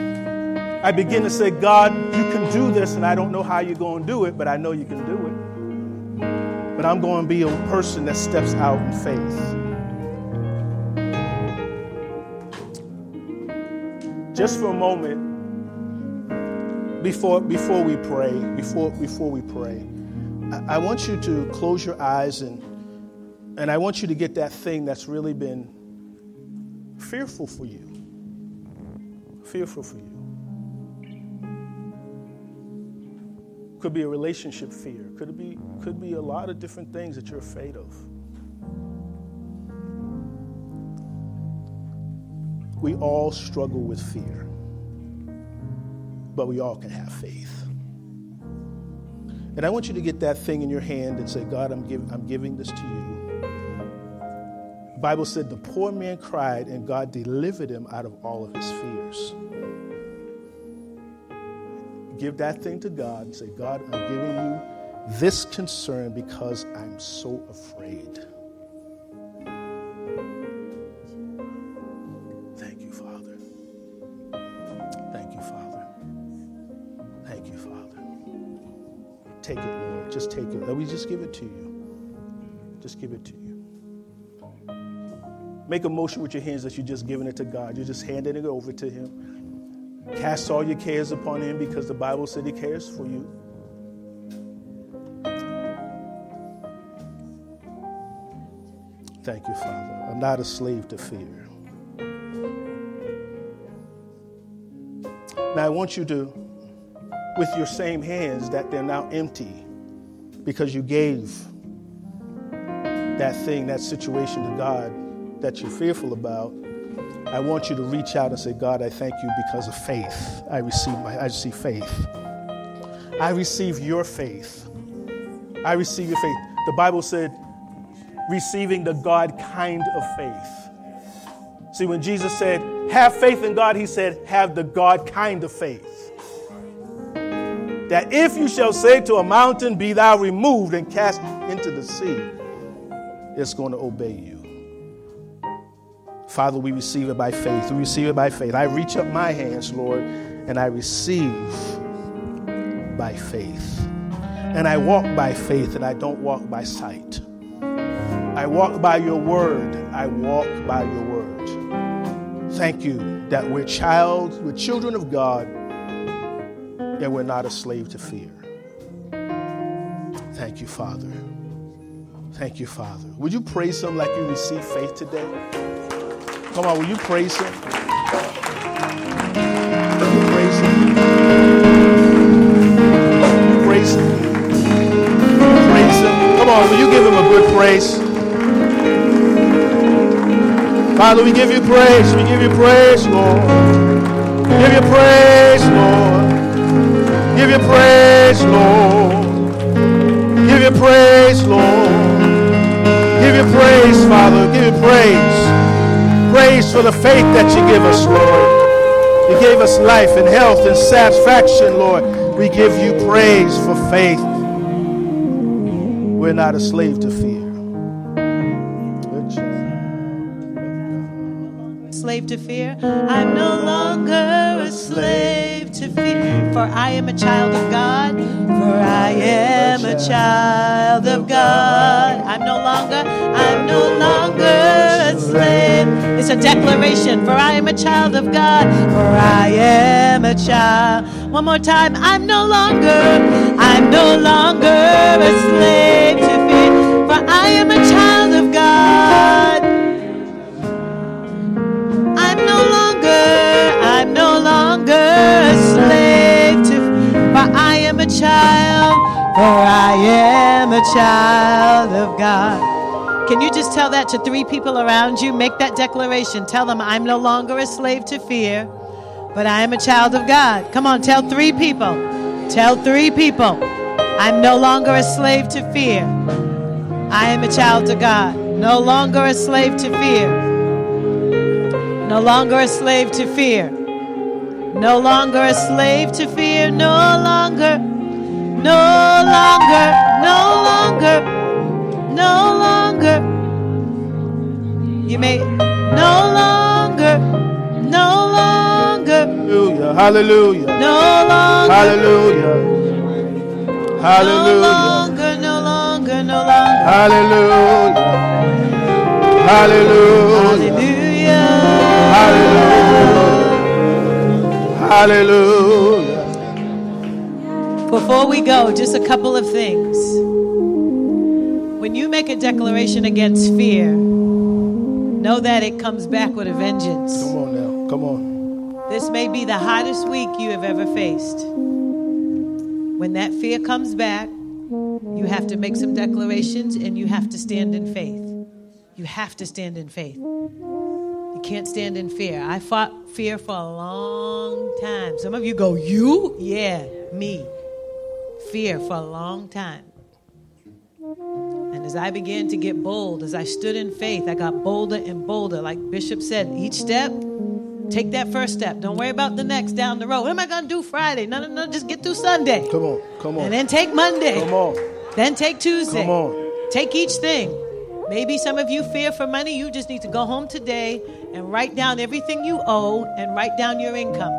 I begin to say, God, you can do this, and I don't know how you're going to do it, but I know you can do it. But I'm going to be a person that steps out in faith. Just for a moment before before we pray before before we pray I, I, want you to close your eyes and and I want you to get that thing that's really been fearful for you fearful for you. Could be a relationship fear could be could be a lot of different things that you're afraid of We all struggle with fear, but we all can have faith. And I want you to get that thing in your hand and say, God, I'm, give, I'm giving this to you. The Bible said the poor man cried and God delivered him out of all of his fears. Give that thing to God and say, God, I'm giving you this concern because I'm so afraid. Take it, Lord. Just take it. Let me just give it to you. Just give it to you. Make a motion with your hands that you're just giving it to God. You're just handing it over to Him. Cast all your cares upon Him because the Bible said He cares for you. Thank you, Father. I'm not a slave to fear. Now, I want you to with your same hands that they're now empty because you gave that thing, that situation to God that you're fearful about, I want you to reach out and say, God, I thank you because of faith. I receive my I receive faith. I receive your faith. I receive your faith. The Bible said, receiving the God kind of faith. See, when Jesus said, have faith in God, he said, have the God kind of faith that if you shall say to a mountain, Be thou removed and cast into the sea, it's going to obey you. Father, we receive it by faith. We receive it by faith. I reach up my hands, Lord, and I receive by faith. And I walk by faith and I don't walk by sight. I walk by your word. I walk by your word. Thank you that we're child, we're children of God that we're not a slave to fear. Thank you, Father. Thank you, Father. Would you praise Him like you receive faith today? Come on, will you praise Him? You praise Him? Praise Him. Praise Him. Come on, will you give Him a good praise? Father, we give you praise. We give you praise, Lord. We give you praise, Lord. Give you praise, Lord. Give you praise, Lord. Give you praise, Father. Give you praise. Praise for the faith that you give us, Lord. You gave us life and health and satisfaction, Lord. We give you praise for faith. We're not a slave to fear. Slave to fear. I'm no longer a slave for I am a child of God. For I am a child of God. I'm no longer, I'm no longer a slave. It's a declaration. For I am a child of God. For I am a child. One more time. I'm no longer, I'm no longer a slave to fear. For I am a child of God. Child, for I am a child of God. Can you just tell that to three people around you? Make that declaration. Tell them, I'm no longer a slave to fear, but I am a child of God. Come on, tell three people. Tell three people, I'm no longer a slave to fear. I am a child of God. No longer a slave to fear. No longer a slave to fear. No longer a slave to fear. No longer. No longer. No longer. No longer. You may. No longer. No longer. Hallelujah. Hallelujah. No longer. Hallelujah. No longer. No longer. No longer. Hallelujah. Hallelujah. Hallelujah. Hallelujah. Before we go, just a couple of things. When you make a declaration against fear, know that it comes back with a vengeance. Come on now. Come on. This may be the hottest week you have ever faced. When that fear comes back, you have to make some declarations and you have to stand in faith. You have to stand in faith. You can't stand in fear. I fought fear for a long time. Some of you go, You? Yeah, me. Fear for a long time. And as I began to get bold, as I stood in faith, I got bolder and bolder. Like Bishop said, each step, take that first step. Don't worry about the next down the road. What am I going to do Friday? No, no, no, just get through Sunday. Come on. Come on. And then take Monday. Come on. Then take Tuesday. Come on. Take each thing. Maybe some of you fear for money. You just need to go home today and write down everything you owe and write down your income.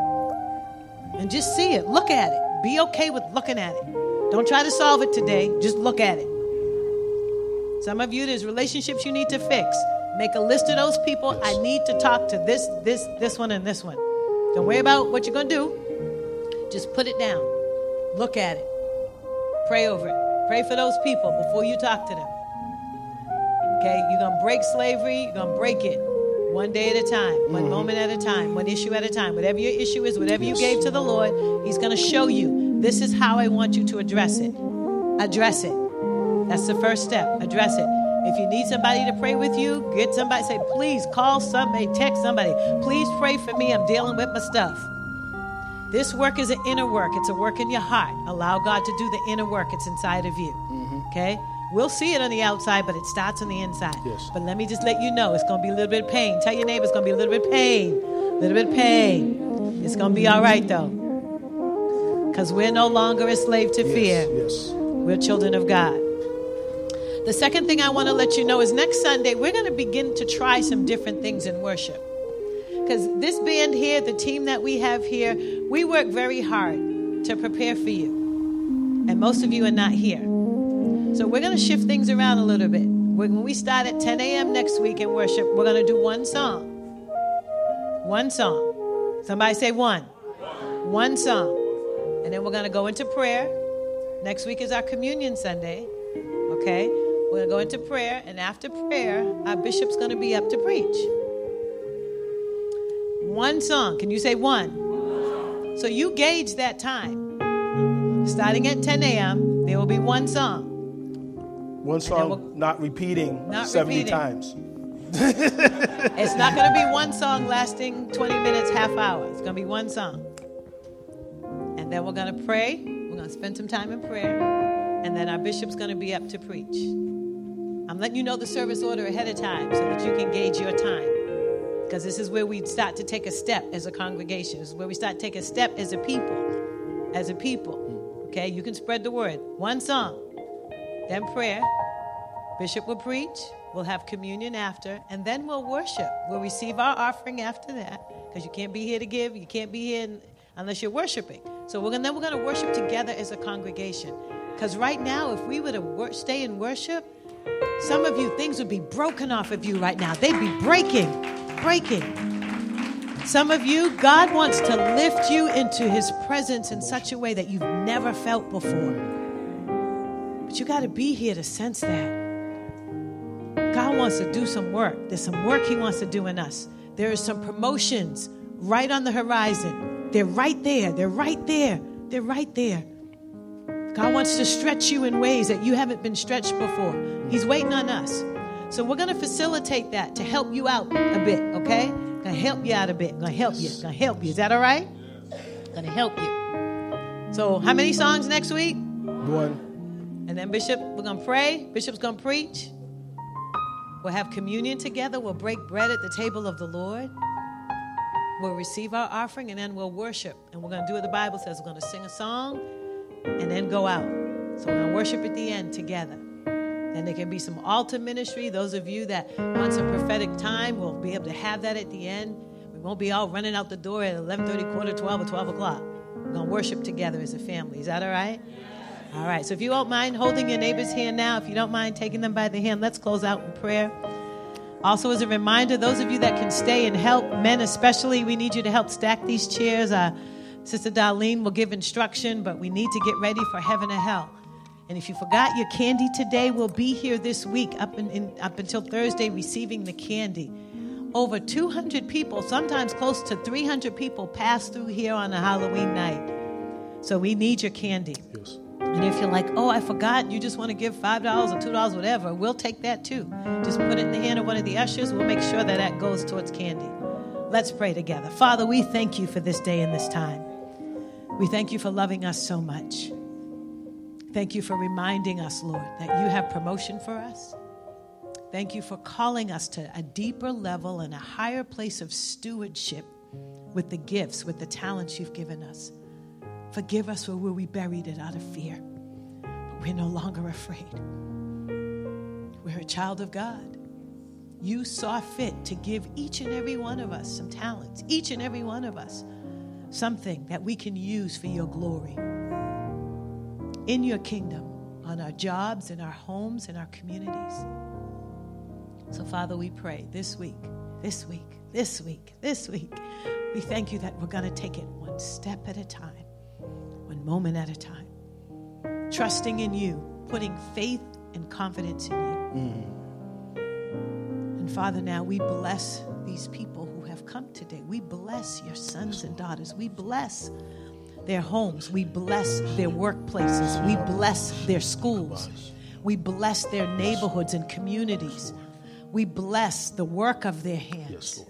And just see it. Look at it. Be okay with looking at it. Don't try to solve it today. Just look at it. Some of you, there's relationships you need to fix. Make a list of those people. I need to talk to this, this, this one, and this one. Don't worry about what you're going to do. Just put it down. Look at it. Pray over it. Pray for those people before you talk to them. Okay? You're going to break slavery, you're going to break it one day at a time, one mm-hmm. moment at a time, one issue at a time. Whatever your issue is, whatever you gave to the Lord, He's going to show you this is how I want you to address it. Address it. That's the first step. Address it. If you need somebody to pray with you, get somebody, say, please call somebody, text somebody. Please pray for me. I'm dealing with my stuff. This work is an inner work, it's a work in your heart. Allow God to do the inner work, it's inside of you. Mm-hmm. Okay? We'll see it on the outside, but it starts on the inside. Yes. But let me just let you know it's going to be a little bit of pain. Tell your neighbor it's going to be a little bit of pain. A little bit of pain. It's going to be all right, though. Because we're no longer a slave to fear. Yes. We're children of God. The second thing I want to let you know is next Sunday, we're going to begin to try some different things in worship. Because this band here, the team that we have here, we work very hard to prepare for you. And most of you are not here. So we're going to shift things around a little bit. When we start at 10 a.m. next week in worship, we're going to do one song. One song. Somebody say one. One song. And then we're going to go into prayer. Next week is our communion Sunday. Okay? We're going to go into prayer. And after prayer, our bishop's going to be up to preach. One song. Can you say one? So you gauge that time. Starting at 10 a.m., there will be one song. One song not repeating Not 70 repeating. times. It's not going to be one song lasting 20 minutes, half hour. It's going to be one song. And then we're going to pray. We're going to spend some time in prayer. And then our bishop's going to be up to preach. I'm I'm letting you know the service order ahead of time so that you can gauge your time. Because this is where we start to take a step as a congregation. This is where we start to take a step as a people. As a people. Mm. Okay? You can spread the word. One song, then prayer. Bishop will preach. We'll have communion after, and then we'll worship. We'll receive our offering after that, because you can't be here to give. You can't be here unless you're worshiping. So we're gonna, then we're going to worship together as a congregation. Because right now, if we were to wor- stay in worship, some of you, things would be broken off of you right now. They'd be breaking, breaking. Some of you, God wants to lift you into His presence in such a way that you've never felt before. But you got to be here to sense that. God wants to do some work. There's some work He wants to do in us. There are some promotions right on the horizon. They're right there. They're right there. They're right there. God wants to stretch you in ways that you haven't been stretched before. He's waiting on us. So we're going to facilitate that to help you out a bit, okay? To help you out a bit. To help you. To help you. Is that all right? To help you. So, how many songs next week? One. And then Bishop, we're going to pray. Bishop's going to preach. We'll have communion together. We'll break bread at the table of the Lord. We'll receive our offering and then we'll worship. And we're going to do what the Bible says. We're going to sing a song and then go out. So we're going to worship at the end together. Then there can be some altar ministry. Those of you that want some prophetic time will be able to have that at the end. We won't be all running out the door at 11:30, quarter 12, or 12 o'clock. We're going to worship together as a family. Is that all right? All right. So if you don't mind holding your neighbor's hand now, if you don't mind taking them by the hand, let's close out in prayer. Also, as a reminder, those of you that can stay and help, men especially, we need you to help stack these chairs. Uh, Sister Darlene will give instruction, but we need to get ready for heaven and hell. And if you forgot your candy today, we'll be here this week up, in, in, up until Thursday receiving the candy. Over 200 people, sometimes close to 300 people, pass through here on a Halloween night. So we need your candy. Yes. And if you're like, oh, I forgot, you just want to give $5 or $2, whatever, we'll take that too. Just put it in the hand of one of the ushers. We'll make sure that that goes towards candy. Let's pray together. Father, we thank you for this day and this time. We thank you for loving us so much. Thank you for reminding us, Lord, that you have promotion for us. Thank you for calling us to a deeper level and a higher place of stewardship with the gifts, with the talents you've given us. Forgive us for where we buried it out of fear, but we're no longer afraid. We're a child of God. You saw fit to give each and every one of us some talents, each and every one of us something that we can use for your glory in your kingdom, on our jobs, in our homes, in our communities. So, Father, we pray this week, this week, this week, this week. We thank you that we're going to take it one step at a time, moment at a time, trusting in you, putting faith and confidence in you. And Father, now we bless these people who have come today. We bless your sons and daughters. We bless their homes. We bless their workplaces. We bless their schools. We bless their neighborhoods and communities. We bless the work of their hands.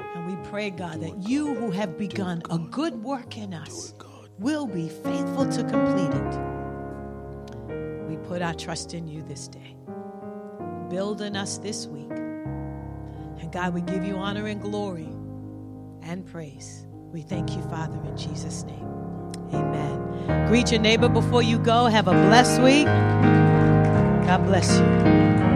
And we pray, God, that you who have begun a good work in us will be faithful to complete it. We put our trust in you this day. Build in us this week. And God, we give you honor and glory and praise. We thank you, Father, in Jesus' name. Amen. Greet your neighbor before you go. Have a blessed week. God bless you.